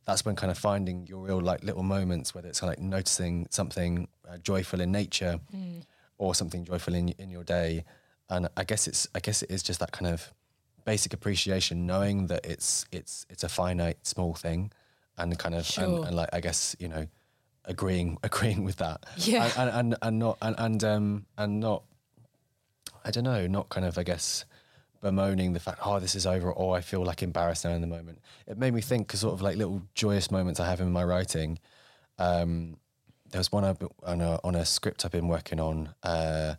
that's when kind of finding your real like little moments, whether it's kind of like noticing something uh, joyful in nature mm. or something joyful in in your day. And I guess it's I guess it is just that kind of basic appreciation, knowing that it's it's it's a finite small thing, and kind of sure. and, and, like I guess you know agreeing agreeing with that, yeah, and and, and not and and um and not I don't know, not kind of I guess bemoaning the fact, oh, this is over, or I feel like embarrassed now in the moment. It made me think, of sort of like little joyous moments I have in my writing. Um, there was one on a, on a script I've been working on uh,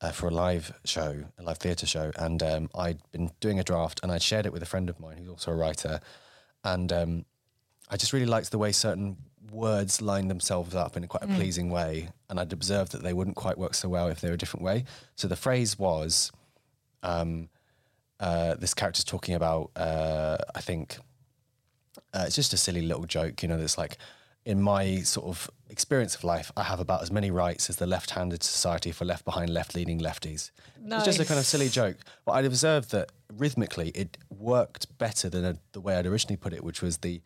uh, for a live show, a live theatre show, and um, I'd been doing a draft and I'd shared it with a friend of mine who's also a writer, and um, I just really liked the way certain words lined themselves up in quite a mm. pleasing way, and I'd observed that they wouldn't quite work so well if they were a different way. So the phrase was. Um, uh, this character's talking about, uh, I think, uh, it's just a silly little joke, you know, that's like, in my sort of experience of life, I have about as many rights as the left-handed society for left behind, left-leaning lefties. Nice. It's just a kind of silly joke. But I'd observed that rhythmically it worked better than a, the way I'd originally put it, which was the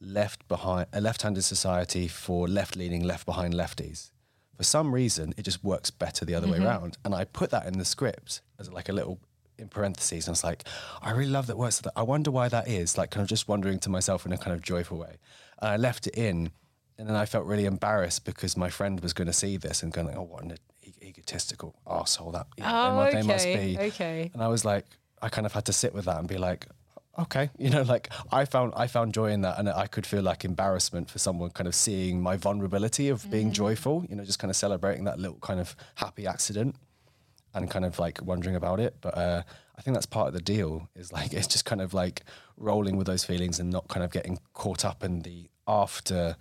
left behind, a left-handed society for left-leaning, left-behind lefties. For some reason, it just works better the other mm-hmm. way around. And I put that in the script as like a little in parentheses. And I was like, I really love that word. So that I wonder why that is. Like, kind of just wondering to myself in a kind of joyful way. And I left it in. And then I felt really embarrassed because my friend was going to see this and going, like, oh, what an egotistical asshole that you know, oh, okay. must be. Okay. And I was like, I kind of had to sit with that and be like, okay, you know, like I found I found joy in that, and I could feel like embarrassment for someone kind of seeing my vulnerability of being mm. joyful, you know, just kind of celebrating that little kind of happy accident and kind of like wondering about it. But uh, I think that's part of the deal is like it's just kind of like rolling with those feelings and not kind of getting caught up in the after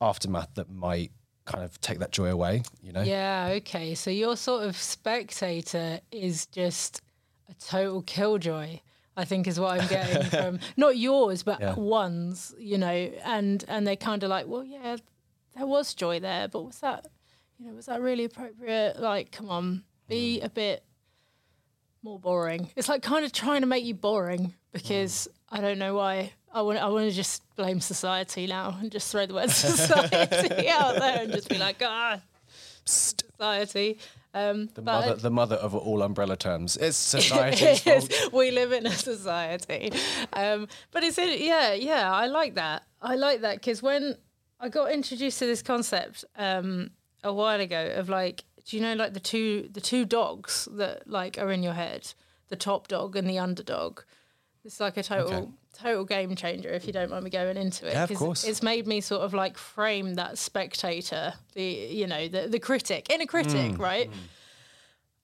aftermath that might kind of take that joy away, you know? Yeah, okay. So your sort of spectator is just a total killjoy. I think is what I'm getting from not yours, but yeah. one's, you know, and and they're kind of like, well, yeah, there was joy there, but was that, you know, was that really appropriate? Like, come on, be a bit more boring. It's like kind of trying to make you boring because mm. I don't know why. I want I want to just blame society now and just throw the word society out there and just be like, ah, society. Um, The but- mother, the mother of all umbrella terms. It's society. Yes, we live in a society. Um, but it's yeah, yeah. I like that. I like that because when I got introduced to this concept um, a while ago of like, do you know like the two the two dogs that like are in your head, the top dog and the underdog. It's like a total Okay. total game changer if you don't mind me going into it. Yeah, of course. It's made me sort of like frame that spectator, the you know the the critic, inner critic, Mm, right,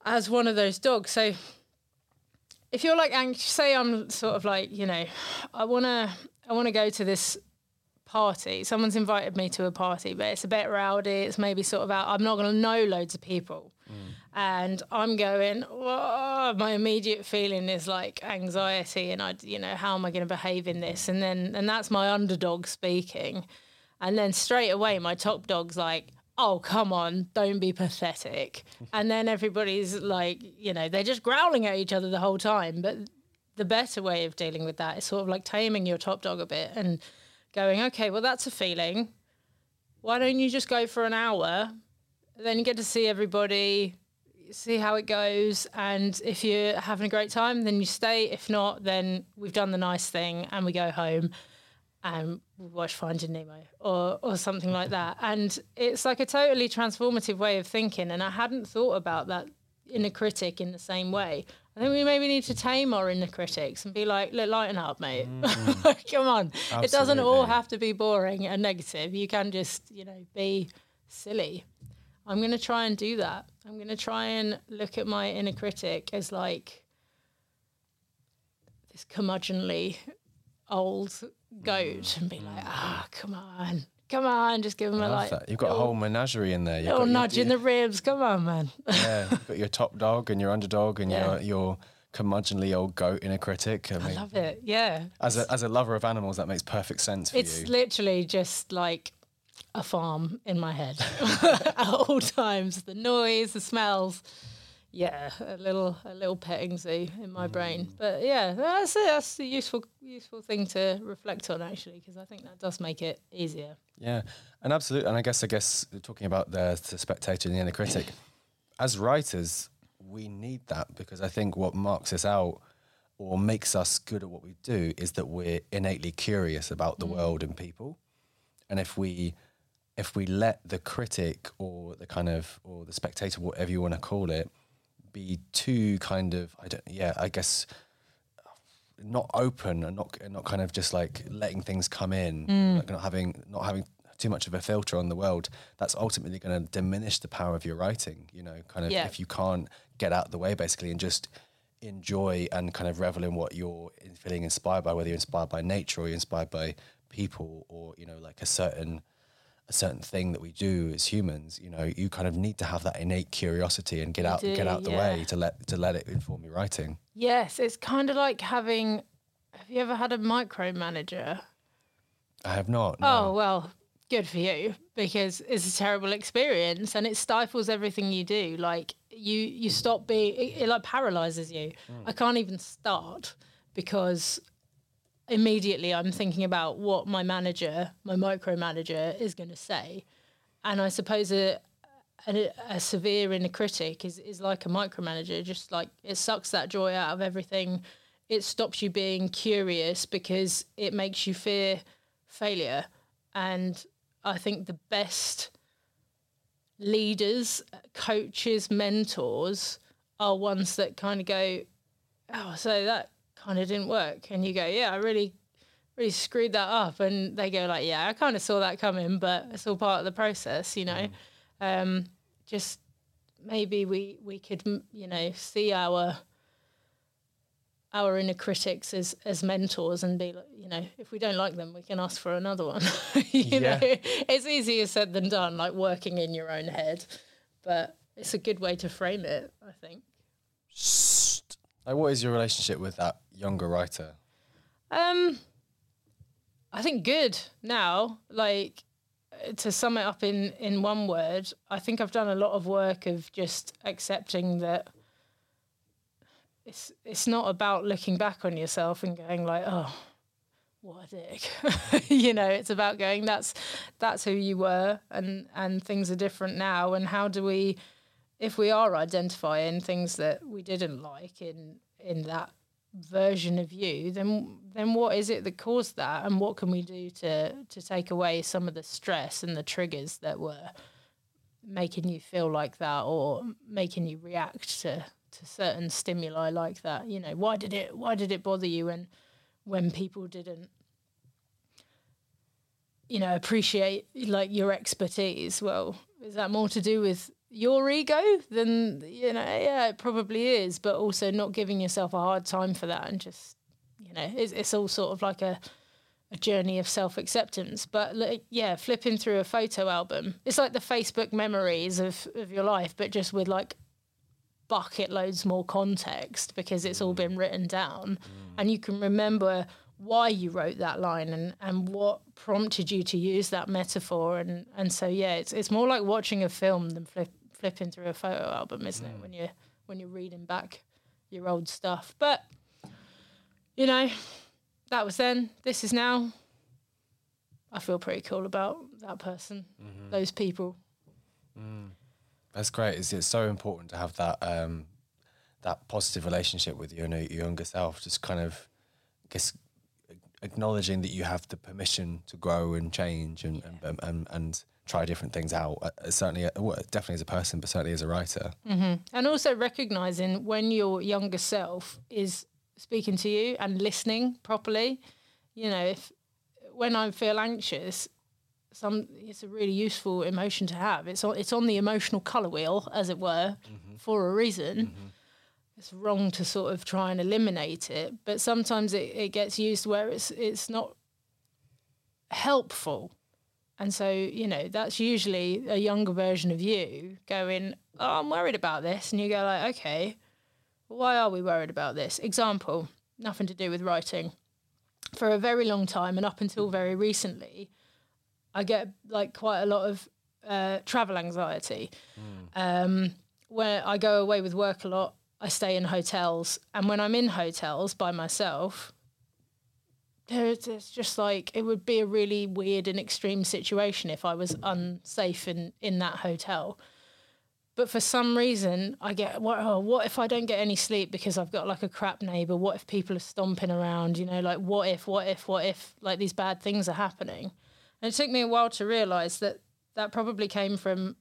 as one of those dogs. So if you're like anxious, say I'm sort of like you know, I wanna I wanna go to this party. Someone's invited me to a party, but it's a bit rowdy. It's maybe sort of out. I'm not gonna know loads of people, mm. and I'm going. Whoa, my immediate feeling is like anxiety, and I you know how am I going to behave in this? And then and that's my underdog speaking, and then straight away my top dog's like. Oh come on! Don't be pathetic. And then everybody's like, you know, they're just growling at each other the whole time. But the better way of dealing with that is sort of like taming your top dog a bit and going, okay, well, that's a feeling. Why don't you just go for an hour? Then you get to see everybody, see how it goes. And if you're having a great time, then you stay. If not, then we've done the nice thing and we go home and we watch Finding Nemo or, or something like that. And it's like a totally transformative way of thinking. And I hadn't thought about that in a critic in the same way. I think we maybe need to tame our inner critics and be like, look, lighten up, mate. Mm. Come on. It doesn't all have to be boring and negative. You can just, you know, be silly. I'm going to try and do that. I'm going to try and look at my inner critic as like this curmudgeonly old goat mm. and be like, mm. ah, come on. Come on, just give him a I love like that. You've got a whole menagerie in there. You've little got your- nudge in the ribs. Come on, man. yeah, you've got your top dog and your underdog and Yeah. your your curmudgeonly old goat in a critic. I I mean, love it. Yeah. as a as a lover of animals, that makes perfect sense for It's you. literally just like a farm in my head at all times. The noise, the smells. Yeah, a little a little petting zoo in my brain. Mm. But yeah, that's it. That's a useful useful thing to reflect on actually, because I think that does make it easier. Yeah, and absolutely. And I guess I guess talking about the, the spectator and the inner critic, as writers, we need that because I think what marks us out or makes us good at what we do is that we're innately curious about the mm. world and people. And if we if we let the critic or the kind of or the spectator, whatever you want to call it, be too kind of I don't yeah I guess not open and not and not kind of just like letting things come in, mm. like not having not having too much of a filter on the world. That's ultimately going to diminish the power of your writing. You know, kind of Yeah. if you can't get out of the way basically and just enjoy and kind of revel in what you're feeling inspired by, whether you're inspired by nature or you're inspired by people or you know like a certain a certain thing that we do as humans. You know, you kind of need to have that innate curiosity and get out do, get out the yeah. way to let to let it inform your writing. Yes, it's kind of like having. Have you ever had a micromanager? I have not. Oh well, good for you because it's a terrible experience and it stifles everything you do. Like you, you stop being. It, it like paralyzes you. Hmm. I can't even start because immediately I'm thinking about what my manager, my micromanager, is going to say, and I suppose a, a, a severe inner critic is is like a micromanager. Just like it sucks that joy out of everything. It stops you being curious because it makes you fear failure. And I think the best leaders, coaches, mentors are ones that kind of go, oh, so that kind of didn't work. And you go, yeah, I really, really screwed that up. And they go like, yeah, I kind of saw that coming, but it's all part of the process, you know. Um, just maybe we we could, you know, see our our inner critics as as mentors and be like, you know, if we don't like them, we can ask for another one. you Yeah. know, it's easier said than done, like working in your own head, but it's a good way to frame it, I think. Like, what is your relationship with that younger writer? Um, I think good now. Like to sum it up in in one word, I think I've done a lot of work of just accepting that it's it's not about looking back on yourself and going like, oh, what a dick. you know, it's about going that's that's who you were and and things are different now and how do we if we are identifying things that we didn't like in in that version of you, then then what is it that caused that, and what can we do to to take away some of the stress and the triggers that were making you feel like that, or making you react to to certain stimuli like that? You know, why did it why did it bother you when when people didn't you know appreciate like your expertise? Well, is that more to do with your ego, then you know, yeah, it probably is. But also not giving yourself a hard time for that, and just you know, it's, it's all sort of like a a journey of self acceptance. But like, yeah, flipping through a photo album, it's like the Facebook memories of of your life, but just with like bucket loads more context because it's all mm. been written down, mm. and you can remember why you wrote that line and, and what prompted you to use that metaphor. And, and so yeah it's it's more like watching a film than flip, flipping through a photo album isn't it mm. when you're when you're reading back your old stuff. But you know that was then. This is now. I feel pretty cool about that person mm-hmm. those people. Mm. That's great. It's, it's so important to have that um, that positive relationship with your, your younger self. Just kind of, I guess, acknowledging that you have the permission to grow and change and and, and, and try different things out. Uh, certainly, uh, well, definitely as a person, but certainly as a writer. and also recognizing when your younger self is speaking to you and listening properly you know if when i feel anxious some it's a really useful emotion to have. It's on it's on the emotional color wheel as it were for a reason it's wrong to sort of try and eliminate it but sometimes it, it gets used where it's it's not helpful and so, you know, that's usually a younger version of you going, Oh, I'm worried about this. And you go like, okay, why are we worried about this? Example, nothing to do with writing. For a very long time and up until very recently, I get like quite a lot of uh, travel anxiety. Um, where I go away with work a lot, I stay in hotels. And when I'm in hotels by myself, there's it's just like it would be a really weird and extreme situation if I was unsafe in in that hotel. But for some reason, I get what? Oh, what if I don't get any sleep because I've got like a crap neighbor? What if people are stomping around? You know, like what if, what if, what if, like these bad things are happening? And it took me a while to realize that that probably came from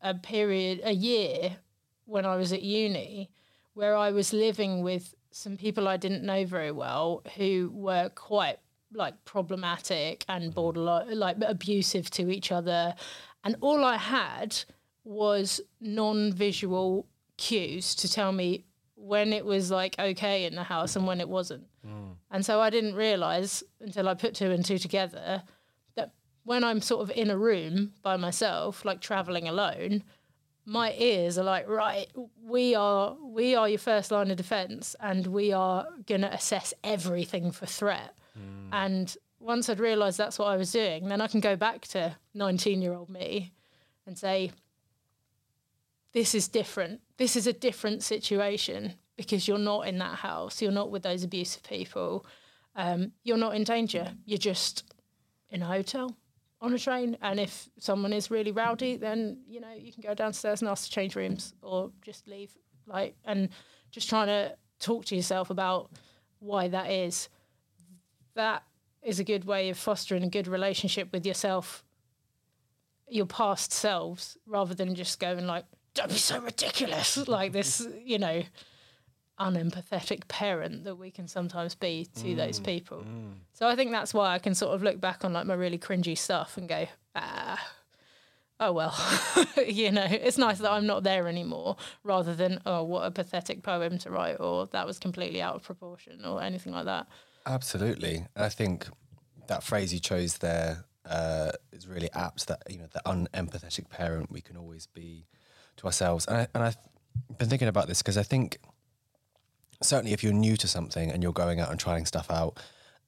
a period, a year when I was at uni, where I was living with some people I didn't know very well who were quite like problematic and mm-hmm. borderline like abusive to each other. And all I had was non-visual cues to tell me when it was like okay in the house and when it wasn't. Mm. And so I didn't realize until I put two and two together that when I'm sort of in a room by myself like traveling alone my ears are like right we are we are your first line of defense and we are going to assess everything for threat. And once i'd realized that's what i was doing then i can go back to 19 year old me and say this is different. This is a different situation because you're not in that house. You're not with those abusive people. Um, you're not in danger. You're just in a hotel on a train and if someone is really rowdy then you know you can go downstairs and ask to change rooms or just leave like and just trying to talk to yourself about why that is. That is a good way of fostering a good relationship with yourself your past selves rather than just going like don't be so ridiculous like this you know unempathetic parent that we can sometimes be to those people. So I think that's why I can sort of look back on like my really cringy stuff and go, ah, oh well, you know, it's nice that I'm not there anymore, rather than oh, what a pathetic poem to write, or that was completely out of proportion, or anything like that. Absolutely. I think that phrase you chose there uh, is really apt that, you know, the unempathetic parent we can always be to ourselves. And, I, and I've been thinking about this because I think certainly if you're new to something and you're going out and trying stuff out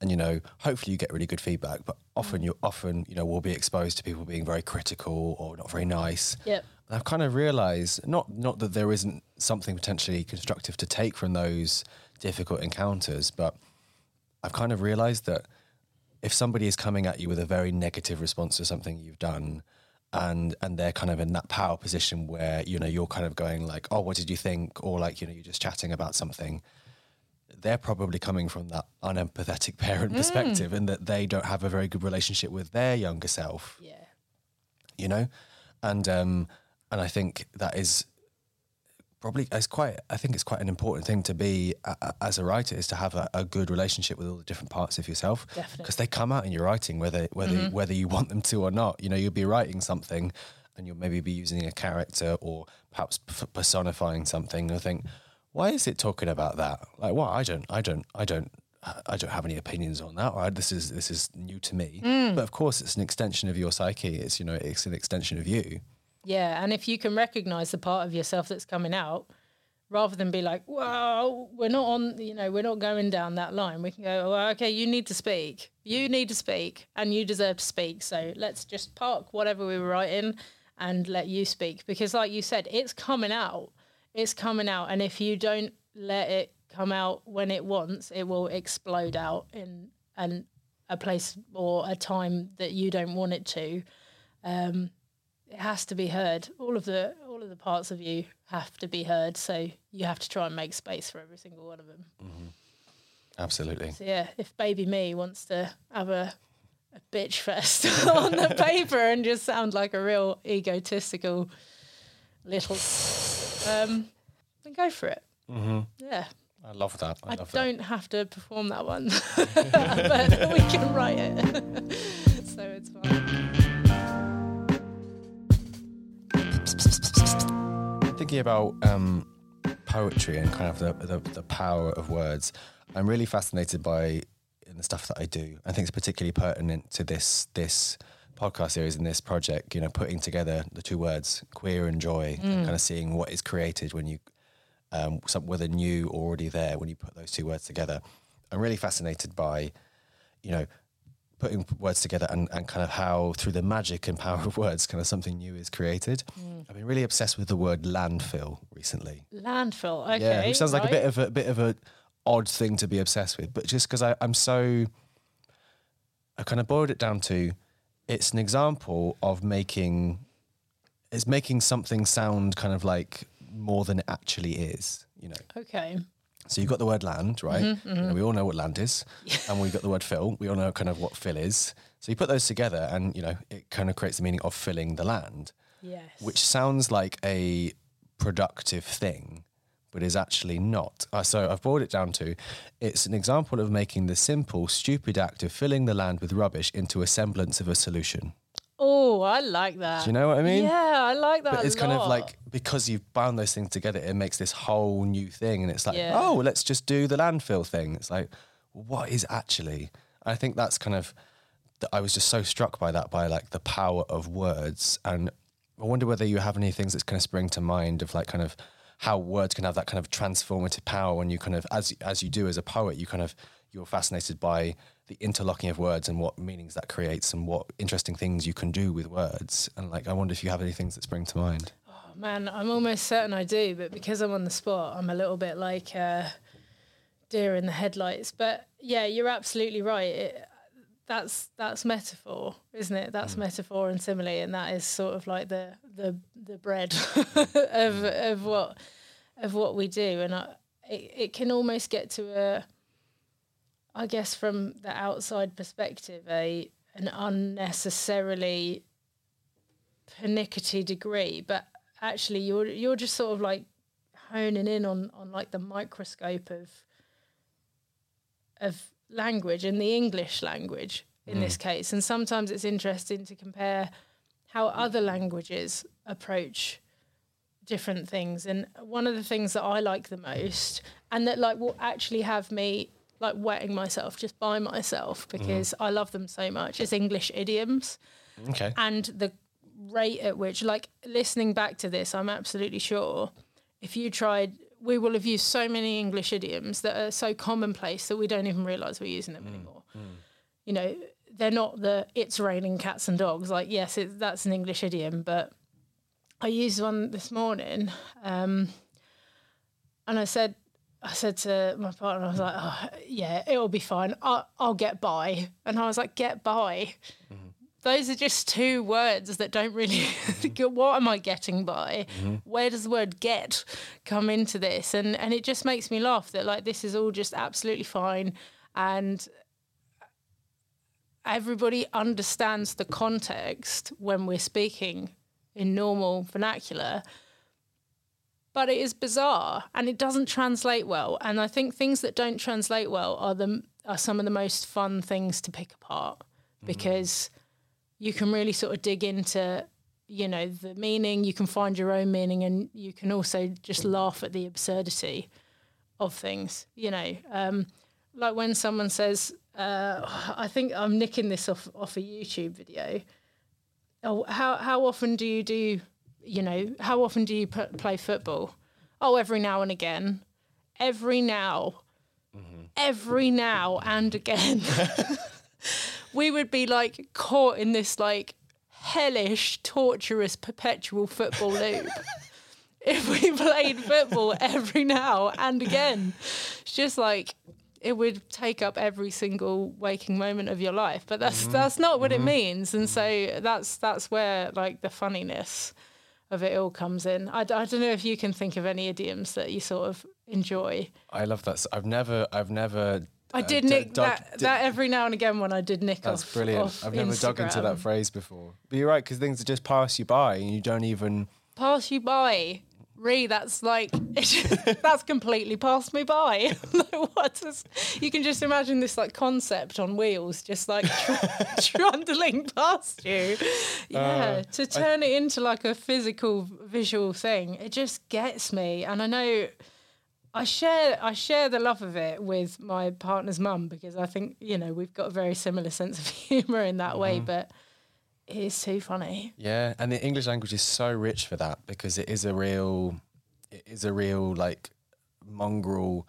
and, you know, hopefully you get really good feedback, but often mm. you often, you know, will be exposed to people being very critical or not very nice. Yep. And I've kind of realised not not that there isn't something potentially constructive to take from those difficult encounters, but I've kind of realised that if somebody is coming at you with a very negative response to something you've done, and and they're kind of in that power position where you know you're kind of going like oh what did you think? Or like you know you're just chatting about something. They're probably coming from that unempathetic parent perspective and that they don't have a very good relationship with their younger self. Yeah. you know? And um and i think that is probably it's quite i think it's quite an important thing to be a- as a writer is to have a, a good relationship with all the different parts of yourself. Because they come out in your writing whether whether mm-hmm. whether you want them to or not. You know you'll be writing something and you'll maybe be using a character or perhaps p- personifying something. And think why is it talking about that? Like well i don't i don't i don't I don't have any opinions on that. Or this is this is new to me, mm. but of course it's an extension of your psyche. It's you know it's an extension of you. Yeah, and if you can recognize the part of yourself that's coming out, rather than be like, "Well, we're not on," you know, we're not going down that line. We can go, "Well, okay, you need to speak. You need to speak, and you deserve to speak. So let's just park whatever we were writing and let you speak." Because, like you said, it's coming out. It's coming out, and if you don't let it come out when it wants, it will explode out in an a place or a time that you don't want it to um, it has to be heard. All of the all of the parts of you have to be heard. So you have to try and make space for every single one of them. Absolutely. So yeah, if baby me wants to have a, a bitch fest on the paper and just sound like a real egotistical little, um, then go for it. Mm-hmm. Yeah, I love that. I, I love don't have to perform that one, but we can write it, Thinking about um, poetry and kind of the, the the power of words, I'm really fascinated by in the stuff that I do. I think it's particularly pertinent to this this podcast series and this project. You know, putting together the two words queer and joy, and kind of seeing what is created when you um, some, whether new or already there when you put those two words together. I'm really fascinated by, you know, putting words together and, and kind of how through the magic and power of words, kind of something new is created. Mm. I've been really obsessed with the word landfill recently. Landfill. Okay. yeah, which sounds like a bit of a, a bit of a odd thing to be obsessed with, but just because I'm so, I kind of boiled it down to, it's an example of making, it's making something sound kind of like more than it actually is. You know, Okay. So you've got the word land, right? You know, we all know what land is, and we've got the word fill. We all know kind of what fill is. So you put those together, and you know it kind of creates the meaning of filling the land, Yes. which sounds like a productive thing, but is actually not. Uh, so I've boiled it down to, it's an example of making the simple, stupid act of filling the land with rubbish into a semblance of a solution. Oh, I like that. Do you know what I mean? Yeah, I like that. But it's kind of like because you've bound those things together, it makes this whole new thing, and it's like, Yeah. oh, let's just do the landfill thing. It's like, what is actually? I think that's kind of. I was just so struck by that, by like the power of words, and I wonder whether you have any things that's kind of spring to mind of like kind of how words can have that kind of transformative power when you kind of as as you do as a poet, you kind of you're fascinated by the interlocking of words and what meanings that creates and what interesting things you can do with words. And like, I wonder if you have any things that spring to mind. Oh, man, I'm almost certain I do, but because I'm on the spot, I'm a little bit like uh, deer in the headlights. But yeah, you're absolutely right. It, that's that's metaphor, isn't it? That's metaphor and simile, and that is sort of like the the the bread of of what of what we do, and I, it it can almost get to a, I guess, from the outside perspective, a an unnecessarily pernickety degree, but actually you're you're just sort of like honing in on on like the microscope of of language and the English language in mm. this case. And sometimes it's interesting to compare how other languages approach different things. And one of the things that I like the most and that like will actually have me like wetting myself just by myself mm-hmm. because I love them so much. Is English idioms. Okay. and the rate at which like listening back to this i'm absolutely sure if you tried we will have used so many english idioms that are so commonplace that we don't even realize we're using them mm, anymore. Mm. you know they're not the it's raining cats and dogs. Like yes it, that's an english idiom but i used one this morning um, and i said I said to my partner, I was like, oh, yeah, it'll be fine. I'll, I'll get by. And I was like, get by mm-hmm. those are just two words that don't really. Mm-hmm. what am I getting by? Mm-hmm. Where does the word "get" come into this? And and it just makes me laugh that like this is all just absolutely fine, and everybody understands the context when we're speaking in normal vernacular. But it is bizarre and it doesn't translate well. And I think things that don't translate well are the are some of the most fun things to pick apart because you can really sort of dig into you know the meaning you can find your own meaning and you can also just laugh at the absurdity of things you know. Um, like when someone says uh, i think i'm nicking this off off a youtube video. Oh how how often do you do you know how often do you p- play football? Oh every now and again. Every now. Mm-hmm. Every now and again. We would be like caught in this like hellish, torturous, perpetual football loop. if we played football every now and again, it's just like it would take up every single waking moment of your life. But that's mm-hmm. that's not what it mm-hmm. means, and so that's that's where like the funniness of it all comes in. I don't know if you can think of any idioms that you sort of enjoy. I love that. I've never, I've never. I uh, did d- nick dug- that, that every now and again when I did nick That's off. brilliant. off I've never dug into that phrase before. But you're right, because things just pass you by and you don't even. pass you by. Ri, that's like that's completely passed me by. what is, you can just imagine this like concept on wheels, just like tr- trundling past you. Uh, yeah, to turn it into like a physical, visual thing, it just gets me. And I know I share I share the love of it with my partner's mum because I think you know we've got a very similar sense of humour in that way, mm-hmm. but it is too funny. Yeah, and the English language is so rich for that because it is a real, it is a real like mongrel.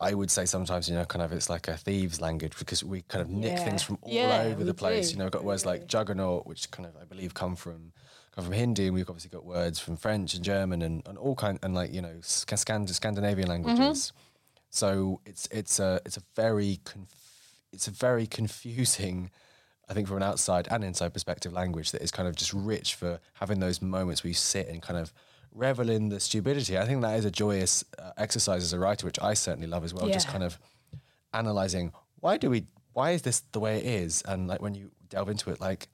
I would say sometimes, you know, kind of it's like a thieves' language because we kind of nick Yeah. things from all Yeah, over the place. do. You know, we've got words like juggernaut, which kind of I believe come from come from Hindi, and we've obviously got words from French and German and, and all kind and like you know Scand- Scandinavian Mm-hmm. languages. So it's it's a it's a very conf- it's a very confusing. I think from an outside and inside perspective, language that is kind of just rich for having those moments where you sit and kind of revel in the stupidity. I think that is a joyous uh, exercise as a writer, which I certainly love as well. Just kind of analyzing why do we, why is this the way it is, and like when you delve into it, like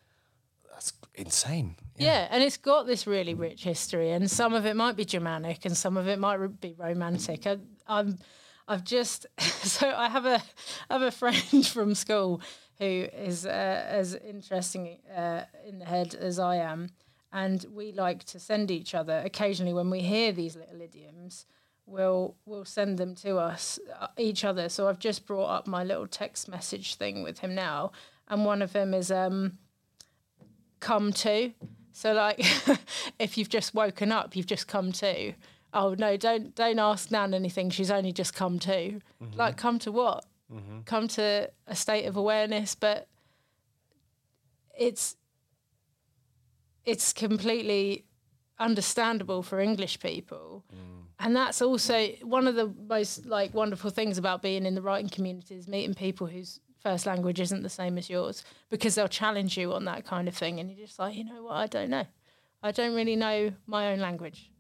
that's insane. Yeah. and it's got this really rich history, and some of it might be Germanic, and some of it might be romantic. I, I'm, I've just so I have a I have a friend from school who is uh, as interesting uh, in the head as I am, and we like to send each other occasionally when we hear these little idioms. We'll we'll send them to us uh, each other. So I've just brought up my little text message thing with him now, and one of them is um, come to. So like if you've just woken up, you've just come to. Oh no, don't don't ask Nan anything. She's only just come to. Like come to what? Mm-hmm. Come to a state of awareness, but it's it's completely understandable for English people. Mm. And that's also one of the most like wonderful things about being in the writing community is meeting people whose first language isn't the same as yours because they'll challenge you on that kind of thing and you're just like, you know what, I don't know. I don't really know my own language.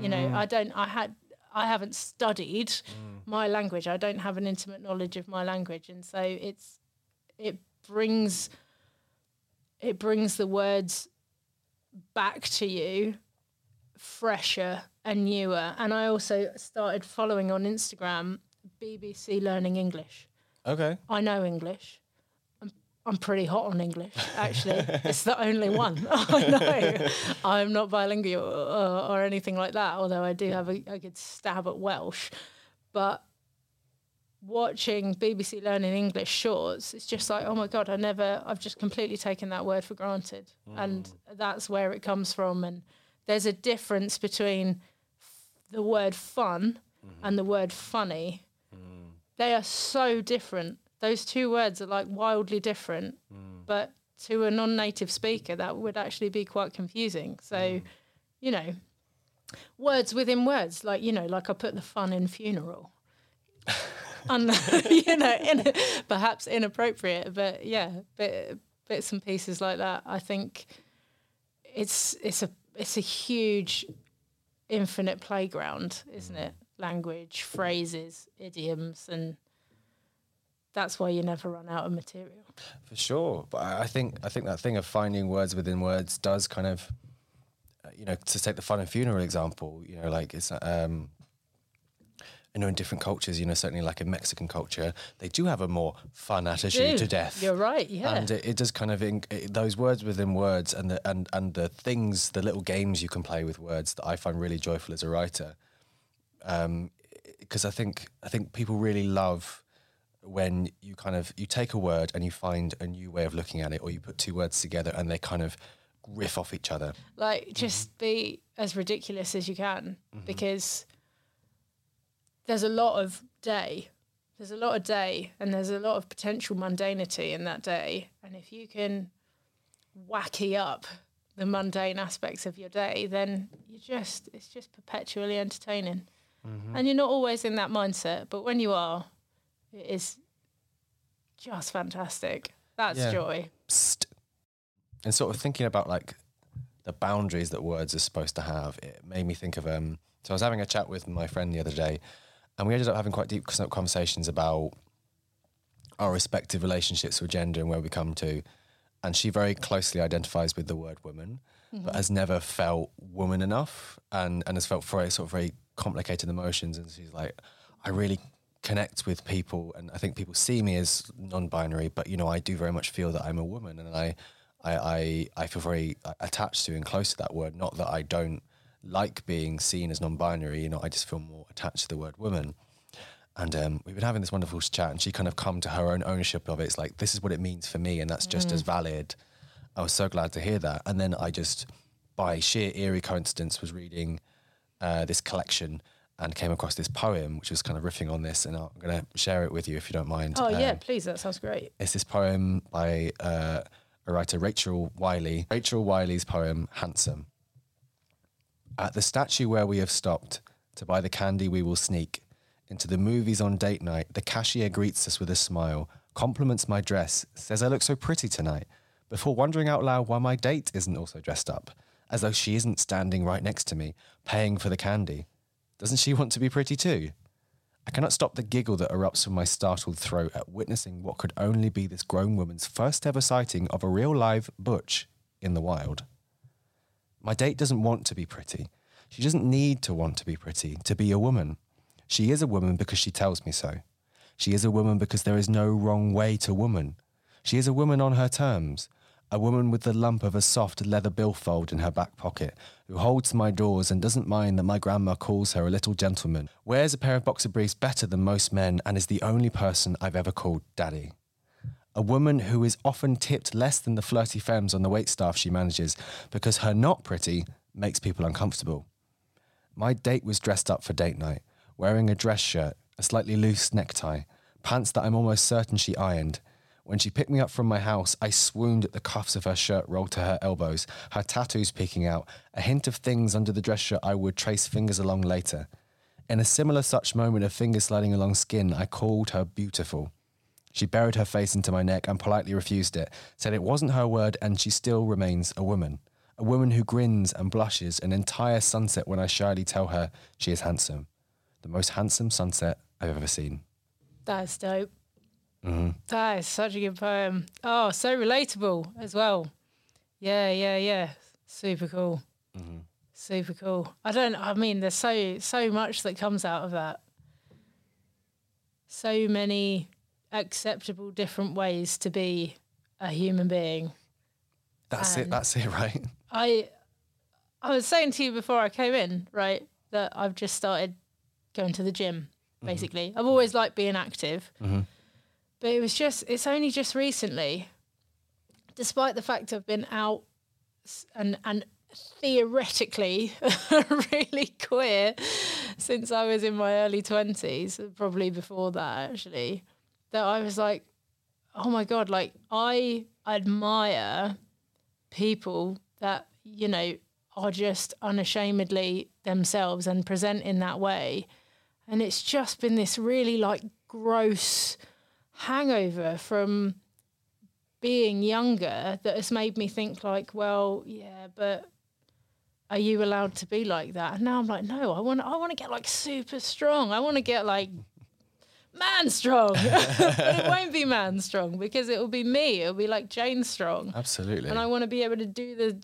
You know, mm. I don't I had I haven't studied mm. my language. I don't have an intimate knowledge of my language and so it's it brings it brings the words back to you fresher and newer. And I also started following on Instagram BBC Learning English. Okay. I know English. I'm, pretty hot on English, actually. it's the only one I know. I'm not bilingual or, or anything like that, although I do have a, a good stab at Welsh. But watching BBC Learning English shorts, it's just like, oh my God, I never, I've just completely taken that word for granted. And mm. that's where it comes from. And there's a difference between the word fun mm-hmm. and the word funny. Mm. They are so different. Those two words are like wildly different. Mm. But to a non native speaker, that would actually be quite confusing. So, mm. you know, words within words, like, you know, like I put the fun in funeral. Un- you know, in, perhaps inappropriate, but yeah, but bits and pieces like that. I think it's it's a it's a huge infinite playground, isn't mm. it? Language, phrases, idioms, and that's why you never run out of material. For sure, but I I think I think that thing of finding words within words does kind of, uh, you know, to take the fun and funeral example, you know, like it's um, you know, in different cultures, you know, certainly like in Mexican culture, they do have a more fun attitude to death. You're right, yeah. And it, it does kind of in, it, those words within words and the and and the things, the little games you can play with words that I find really joyful as a writer. Um, because I think I think people really love when you kind of you take a word and you find a new way of looking at it, or you put two words together and they kind of riff off each other. Like, mm-hmm. just be as ridiculous as you can mm-hmm. because there's a lot of day. There's a lot of day and there's a lot of potential mundanity in that day. And if you can wacky up the mundane aspects of your day, then you just, it's just perpetually entertaining. Mm-hmm. And you're not always in that mindset, but when you are, it is just fantastic. That's Yeah. joy. Psst. And sort of thinking about like the boundaries that words are supposed to have, it made me think of um. So I was having a chat with my friend the other day, and we ended up having quite deep con- conversations about our respective relationships with gender and where we come to. And she very closely identifies with the word woman, but has never felt woman enough, and and has felt very sort of very complicated emotions. And she's like, I really connect with people, and I think people see me as non-binary, but you know, I do very much feel that I'm a woman, and I, I, I, I feel very attached to and close to that word. Not that I don't like being seen as non-binary, you know, I just feel more attached to the word woman. And um, we've been having this wonderful chat, and she kind of come to her own ownership of it. It's like this is what it means for me, and that's just as valid. I was so glad to hear that. And then I just, by sheer eerie coincidence, was reading uh, this collection and came across this poem, which was kind of riffing on this, and I'm going to share it with you if you don't mind. Oh, yeah, Um, please. That sounds great. it's this poem by uh, a writer, Rachel Wiley. Rachel Wiley's poem, Handsome. At the statue where we have stopped to buy the candy we will sneak, into the movies on date night, the cashier greets us with a smile, compliments my dress, says I look so pretty tonight, before wondering out loud why my date isn't also dressed up, as though she isn't standing right next to me, paying for the candy. Doesn't she want to be pretty too? I cannot stop the giggle that erupts from my startled throat at witnessing what could only be this grown woman's first ever sighting of a real live butch in the wild. My date doesn't want to be pretty. She doesn't need to want to be pretty, to be a woman. She is a woman because she tells me so. She is a woman because there is no wrong way to woman. She is a woman on her terms. A woman with the lump of a soft leather billfold in her back pocket, who holds my doors and doesn't mind that my grandma calls her a little gentleman, wears a pair of boxer briefs better than most men, and is the only person I've ever called daddy. A woman who is often tipped less than the flirty femmes on the waitstaff she manages because her not pretty makes people uncomfortable. My date was dressed up for date night, wearing a dress shirt, a slightly loose necktie, pants that I'm almost certain she ironed. When she picked me up from my house, I swooned at the cuffs of her shirt rolled to her elbows, her tattoos peeking out, a hint of things under the dress shirt I would trace fingers along later. In a similar such moment of fingers sliding along skin, I called her beautiful. She buried her face into my neck and politely refused it, said it wasn't her word and she still remains a woman. A woman who grins and blushes an entire sunset when I shyly tell her she is handsome. The most handsome sunset I've ever seen. That's dope. Mm-hmm. That is such a good poem. Oh, so relatable as well. Yeah, yeah, yeah. Super cool. Mm-hmm. Super cool. I don't. I mean, there's so so much that comes out of that. So many acceptable different ways to be a human being. That's it, that's it, right? I I was saying to you before I came in, right, that I've just started going to the gym. Basically, I've always liked being active, but it was just it's only just recently, despite the fact I've been out and and theoretically really queer since I was in my early twenties, probably before that actually, that I was like, oh my god, like I admire people that you know are just unashamedly themselves and present in that way. And it's just been this really like gross hangover from being younger that has made me think like, well, yeah, but are you allowed to be like that? And now I'm like, no, I want I want to get like super strong. I want to get like man strong. but it won't be man strong because it will be me. It'll be like Jayne strong. Absolutely. And I want to be able to do the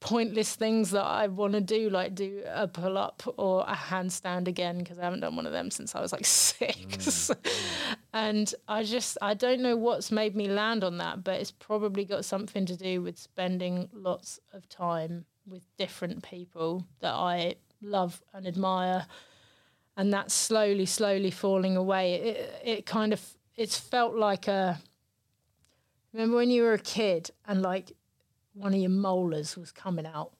pointless things that I want to do, like do a pull up or a handstand again, because I haven't done one of them since I was like six. Mm, mm. and I just, I don't know what's made me land on that, but it's probably got something to do with spending lots of time with different people that I love and admire. And that's slowly, slowly falling away. It, it kind of, it's felt like a, remember when you were a kid and like one of your molars was coming out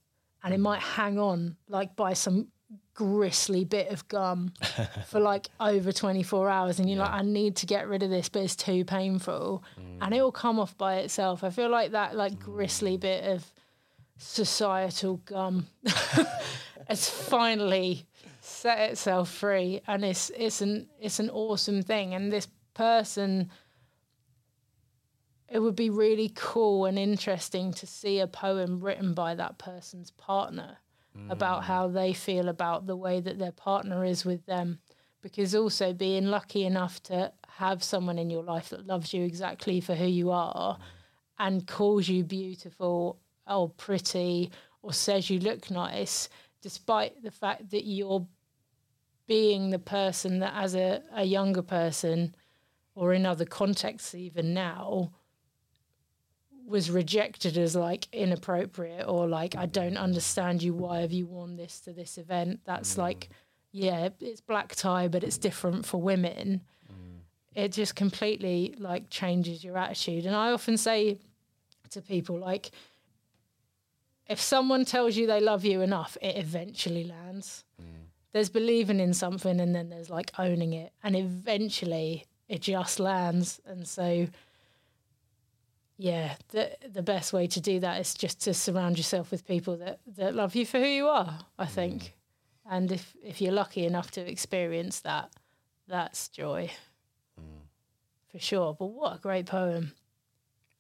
and it hmm. might hang on like by some gristly bit of gum for like over 24 hours and you're like i need to get rid of this but it's too painful. Hmm. And it will come off by itself. I feel like that like gristly hmm. bit of societal gum has finally set itself free and it's it's an it's an awesome thing. And this person it would be really cool and interesting to see a poem written by that person's partner about mm. how they feel about the way that their partner is with them. Because also being lucky enough to have someone in your life that loves you exactly for who you are and calls you beautiful or pretty or says you look nice, despite the fact that you're being the person that, as a, a younger person or in other contexts, even now, was rejected as like inappropriate or like I don't mm. understand you. Why have you worn this to this event? That's mm. like, yeah, it's black tie, but it's different for women. Mm. It just completely like changes your attitude. And I often say to people like, if someone tells you they love you enough, it eventually lands. There's believing in something, and then there's like owning it, and eventually it just lands. And so yeah, the the best way to do that is just to surround yourself with people that, that love you for who you are, I think. And if, if you're lucky enough to experience that, that's joy. For sure. But what a great poem.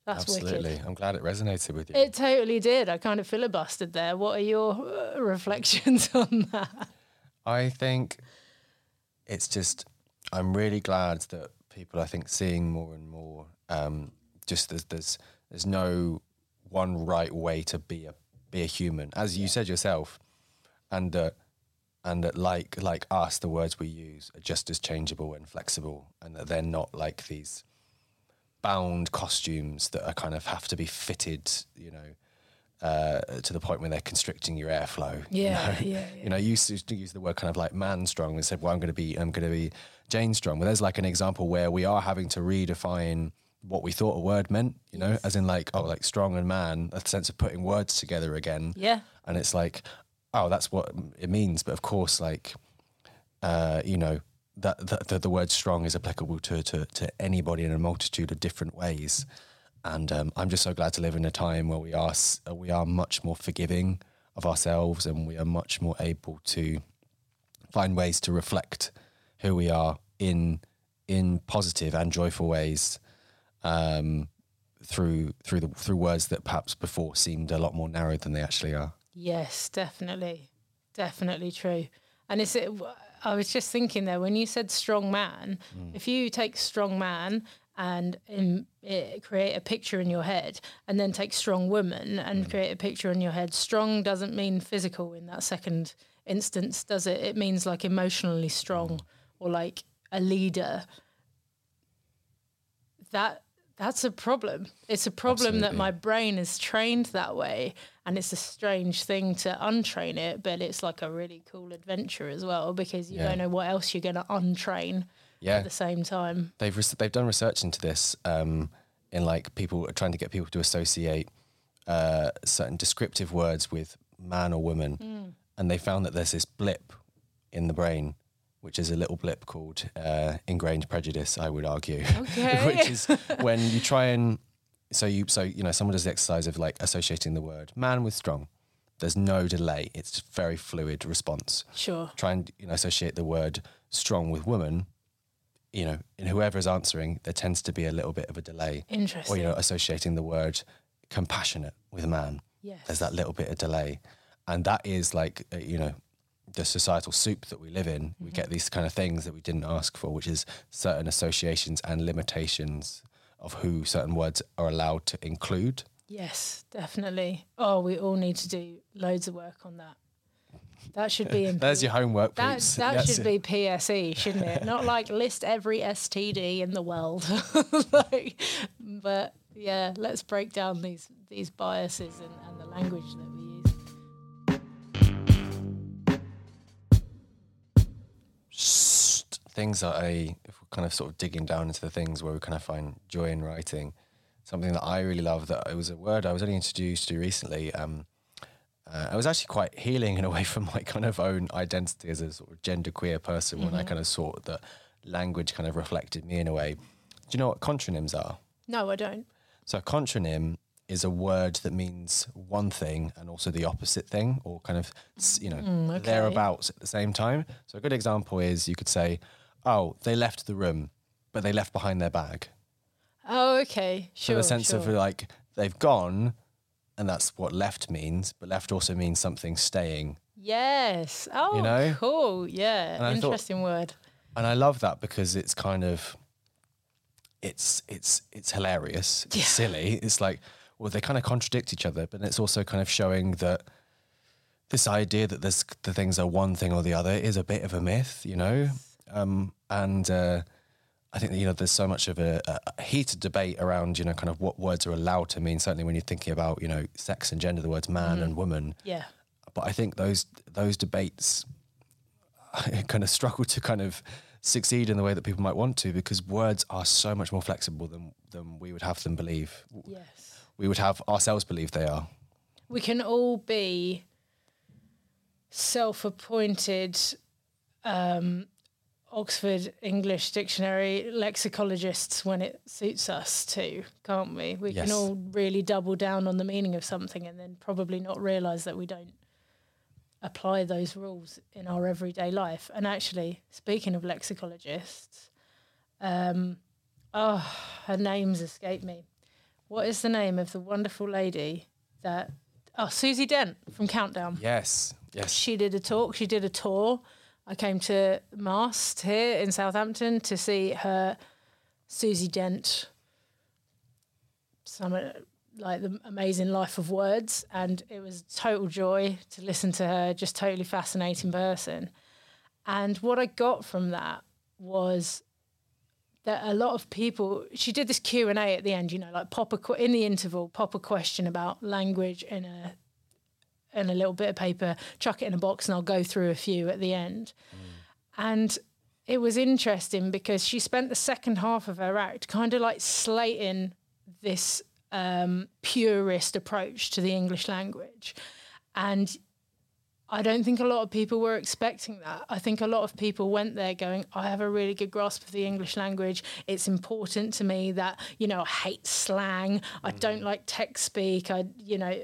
That's Absolutely. wicked. I'm glad it resonated with you. It totally did. I kind of filibustered there. What are your uh, reflections on that? I think it's just I'm really glad that people I think seeing more and more um, just there's there's there's no one right way to be a be a human as you said yourself and that and that like like us the words we use are just as changeable and flexible and that they're not like these bound costumes that are kind of have to be fitted you know uh, to the point where they're constricting your airflow. you Yeah, know? yeah, You know, you used to use the word kind of like man strong and said, well, I'm going to be, I'm going to be Jayne strong. Well, there's like an example where we are having to redefine what we thought a word meant, you know, as in like, oh, like strong and man, a sense of putting words together again. Yeah. And it's like, oh, that's what it means. But of course, like, uh, you know, that, that, that the word strong is applicable to, to, to anybody in a multitude of different ways. And um, I'm just so glad to live in a time where we are uh, we are much more forgiving of ourselves, and we are much more able to find ways to reflect who we are in in positive and joyful ways um, through through the through words that perhaps before seemed a lot more narrow than they actually are. Yes, definitely, definitely true. And it's. It, I was just thinking there when you said strong man. If you take strong man and um, eh, create a picture in your head, and then take strong woman and create a picture in your head, strong doesn't mean physical in that second instance, does it? It means like emotionally strong or like a leader. That that's a problem. It's a problem that my brain is trained that way, and it's a strange thing to untrain it. But it's like a really cool adventure as well because you Yeah. don't know what else you're going to untrain Yeah, at the same time. they've res- they've done research into this um, in like people are trying to get people to associate uh, certain descriptive words with man or woman, and they found that there's this blip in the brain, which is a little blip called uh, ingrained prejudice. I would argue, Okay. which is when you try and so you so you know someone does the exercise of like associating the word man with strong. There's no delay. It's very fluid response Sure. try and you know associate the word strong with woman you know, in whoever is answering, there tends to be a little bit of a delay. Interesting. Or, you know, associating the word compassionate with man. Yes. There's that little bit of delay. And that is like, uh, you know, the societal soup that we live in. Mm-hmm. We get these kind of things that we didn't ask for, which is certain associations and limitations of who certain words are allowed to include. Yes, definitely. Oh, we all need to do loads of work on that. That should be in. There's your homework, that that That's should it. be PSE, shouldn't it? Not like list every STD in the world. like, but yeah, let's break down these these biases and, and the language that we things that I, if we're kind of sort of digging down into the things where we kind of find joy in writing, something that I really love that it was a word I was only introduced to recently. Um, uh, I was actually quite healing in a way from my kind of own identity as a sort of genderqueer person when I kind of saw that language kind of reflected me in a way. Do you know what contronyms are? No, I don't. So a contronym is a word that means one thing and also the opposite thing, or kind of you know Mm, okay. thereabouts at the same time. So a good example is you could say, "Oh, they left the room, but they left behind their bag." Oh, okay. So Sure. the sense sure. of like they've gone, and that's what left means. But left also means something staying, yes. Oh, you know? cool. Yeah. And I thought- Interesting word. and I love that because it's kind of it's it's it's hilarious, it's Yeah. silly. It's like well, they kind of contradict each other, but it's also kind of showing that this idea that this the things are one thing or the other is a bit of a myth, you know. Um, and uh, I think that you know there's so much of a, a heated debate around you know kind of what words are allowed to mean. Certainly when you're thinking about you know sex and gender, the words man Mm-hmm. and woman. Yeah. But I think those those debates kind of struggle to kind of succeed in the way that people might want to because words are so much more flexible than than we would have them believe. Yes. We would have ourselves believe they are. we can all be self-appointed um, Oxford English Dictionary lexicologists when it suits us too, can't we? We Yes. can all really double down on the meaning of something and then probably not realise that we don't apply those rules in our everyday life. And actually, speaking of lexicologists, um, oh, her name's escaped me. What is the name of the wonderful lady that? Oh, Susie Dent from Countdown. Yes. Yes. She did a talk. She did a tour. I came to Mast here in Southampton to see her Susie Dent. Some like the amazing life of words, and it was total joy to listen to her. Just totally fascinating person. And what I got from that was that a lot of people she did this q&a at the end you know like pop a in the interval pop a question about language in a in a little bit of paper chuck it in a box and i'll go through a few at the end and it was interesting because she spent the second half of her act kind of like slating this um, purist approach to the english language and I don't think a lot of people were expecting that. I think a lot of people went there going, I have a really good grasp of the English language. It's important to me that, you know, I hate slang. I don't like tech speak. I, you know,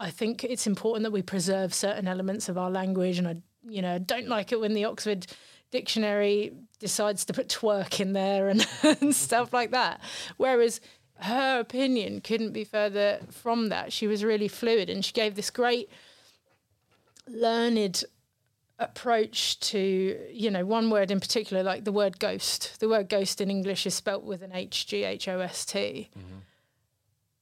I think it's important that we preserve certain elements of our language. And I, you know, don't like it when the Oxford Dictionary decides to put twerk in there and, and stuff like that. Whereas her opinion couldn't be further from that. She was really fluid and she gave this great learned approach to you know one word in particular like the word ghost the word ghost in english is spelt with an h g h o s t mm-hmm.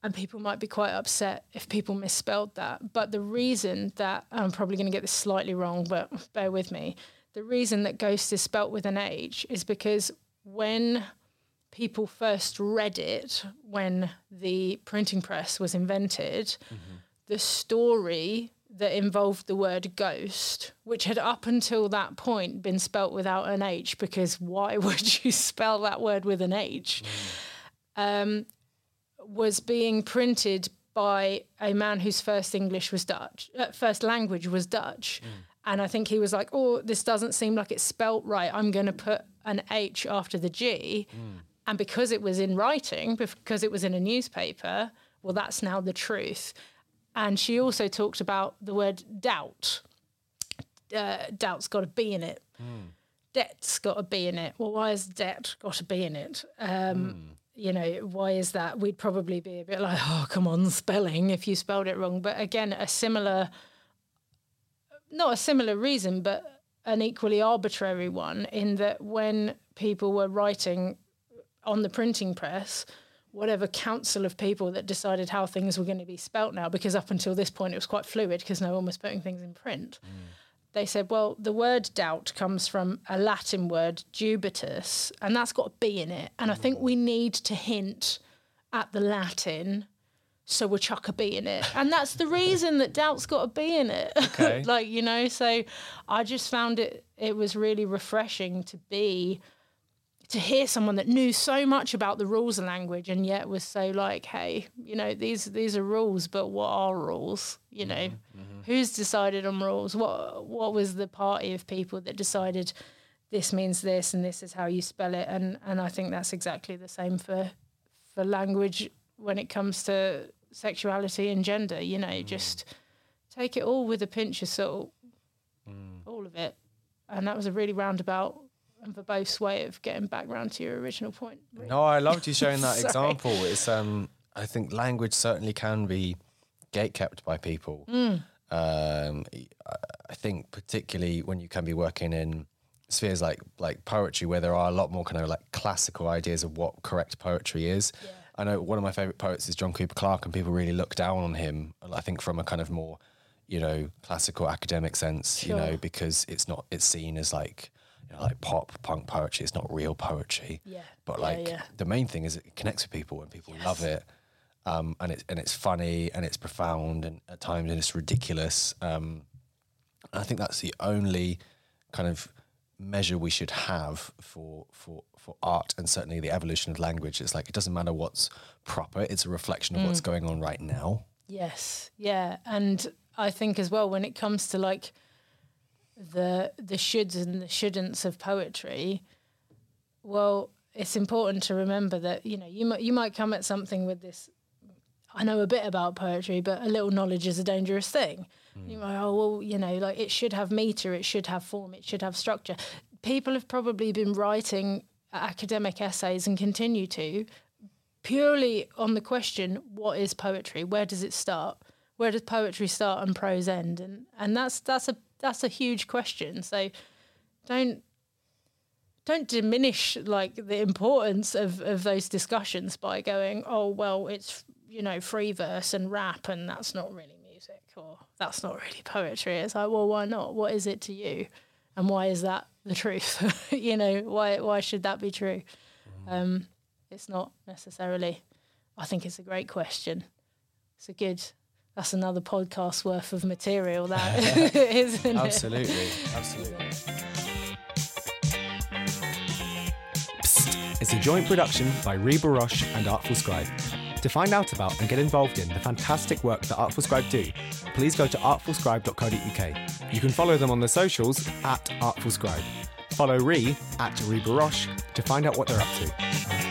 And people might be quite upset if people misspelled that. But the reason that i'm probably going to get this slightly wrong but bear with me. The reason that ghost is spelt with an h is because when people first read it when the printing press was invented the story that involved the word ghost, which had up until that point been spelt without an H, because why would you spell that word with an H? Um, was being printed by a man whose first English was Dutch, uh, first language was Dutch. And I think he was like, oh, this doesn't seem like it's spelt right. I'm going to put an H after the G. And because it was in writing, because it was in a newspaper, well, that's now the truth. And she also talked about the word doubt. Uh, doubt's got a B in it. debt's got to be in it. Well, why has debt got to be in it? Um, You know, why is that? We'd probably be a bit like, oh, come on, spelling if you spelled it wrong. But again, a similar, not a similar reason, but an equally arbitrary one in that when people were writing on the printing press, whatever council of people that decided how things were going to be spelt now, because up until this point it was quite fluid because no one was putting things in print. Mm. They said, well, the word doubt comes from a Latin word, dubitus, and that's got a B in it. And I think we need to hint at the Latin, so we'll chuck a B in it. And that's the reason that doubt's got a B in it. Okay. like, you know, so I just found it, it was really refreshing to be to hear someone that knew so much about the rules of language and yet was so like, hey, you know, these these are rules, but what are rules? You mm-hmm, know, mm-hmm. who's decided on rules? What what was the party of people that decided this means this and this is how you spell it? And and I think that's exactly the same for for language when it comes to sexuality and gender. You know, mm-hmm. just take it all with a pinch of salt, mm. all of it. And that was a really roundabout and verbose way of getting back round to your original point. No, I loved you showing that example. It's um, I think language certainly can be gatekept by people. Mm. Um, I- think particularly when you can be working in spheres like like poetry, where there are a lot more kind of like classical ideas of what correct poetry is. I know one of my favorite poets is John Cooper Clarke, and people really look down on him. I think from a kind of more, you know, classical academic sense, you know, because it's not it's seen as like you know, like pop punk poetry. It's not real poetry. Yeah. But like yeah. the main thing is it connects with people and people love it. Um, and it's and it's funny and it's profound and at times and it's ridiculous. Um, I think that's the only kind of measure we should have for for for art and certainly the evolution of language. It's like it doesn't matter what's proper; it's a reflection of Mm. what's going on right now. Yes, yeah, and I think as well when it comes to like the the shoulds and the shouldn'ts of poetry, well, it's important to remember that you know you might you might come at something with this. I know a bit about poetry, but a little knowledge is a dangerous thing. You hmm. might, oh well, you know, like it should have meter, it should have form, it should have structure. People have probably been writing academic essays and continue to purely on the question what is poetry where does it start where does poetry start and prose end and and that's that's a that's a huge question so don't don't diminish like the importance of of those discussions by going oh well it's you know free verse and rap and that's not really music or that's not really poetry it's like well why not what is it to you and why is that the truth you know why why should that be true um it's not necessarily. I think it's a great question. It's a good. That's another podcast worth of material. That isn't it? Absolutely, absolutely. It's a joint production by Ri Baroche and Artful Scribe. To find out about and get involved in the fantastic work that Artful Scribe do, please go to artfulscribe.co.uk. You can follow them on the socials at Artful Scribe. Follow Ri at Ri Baroche to find out what they're up to.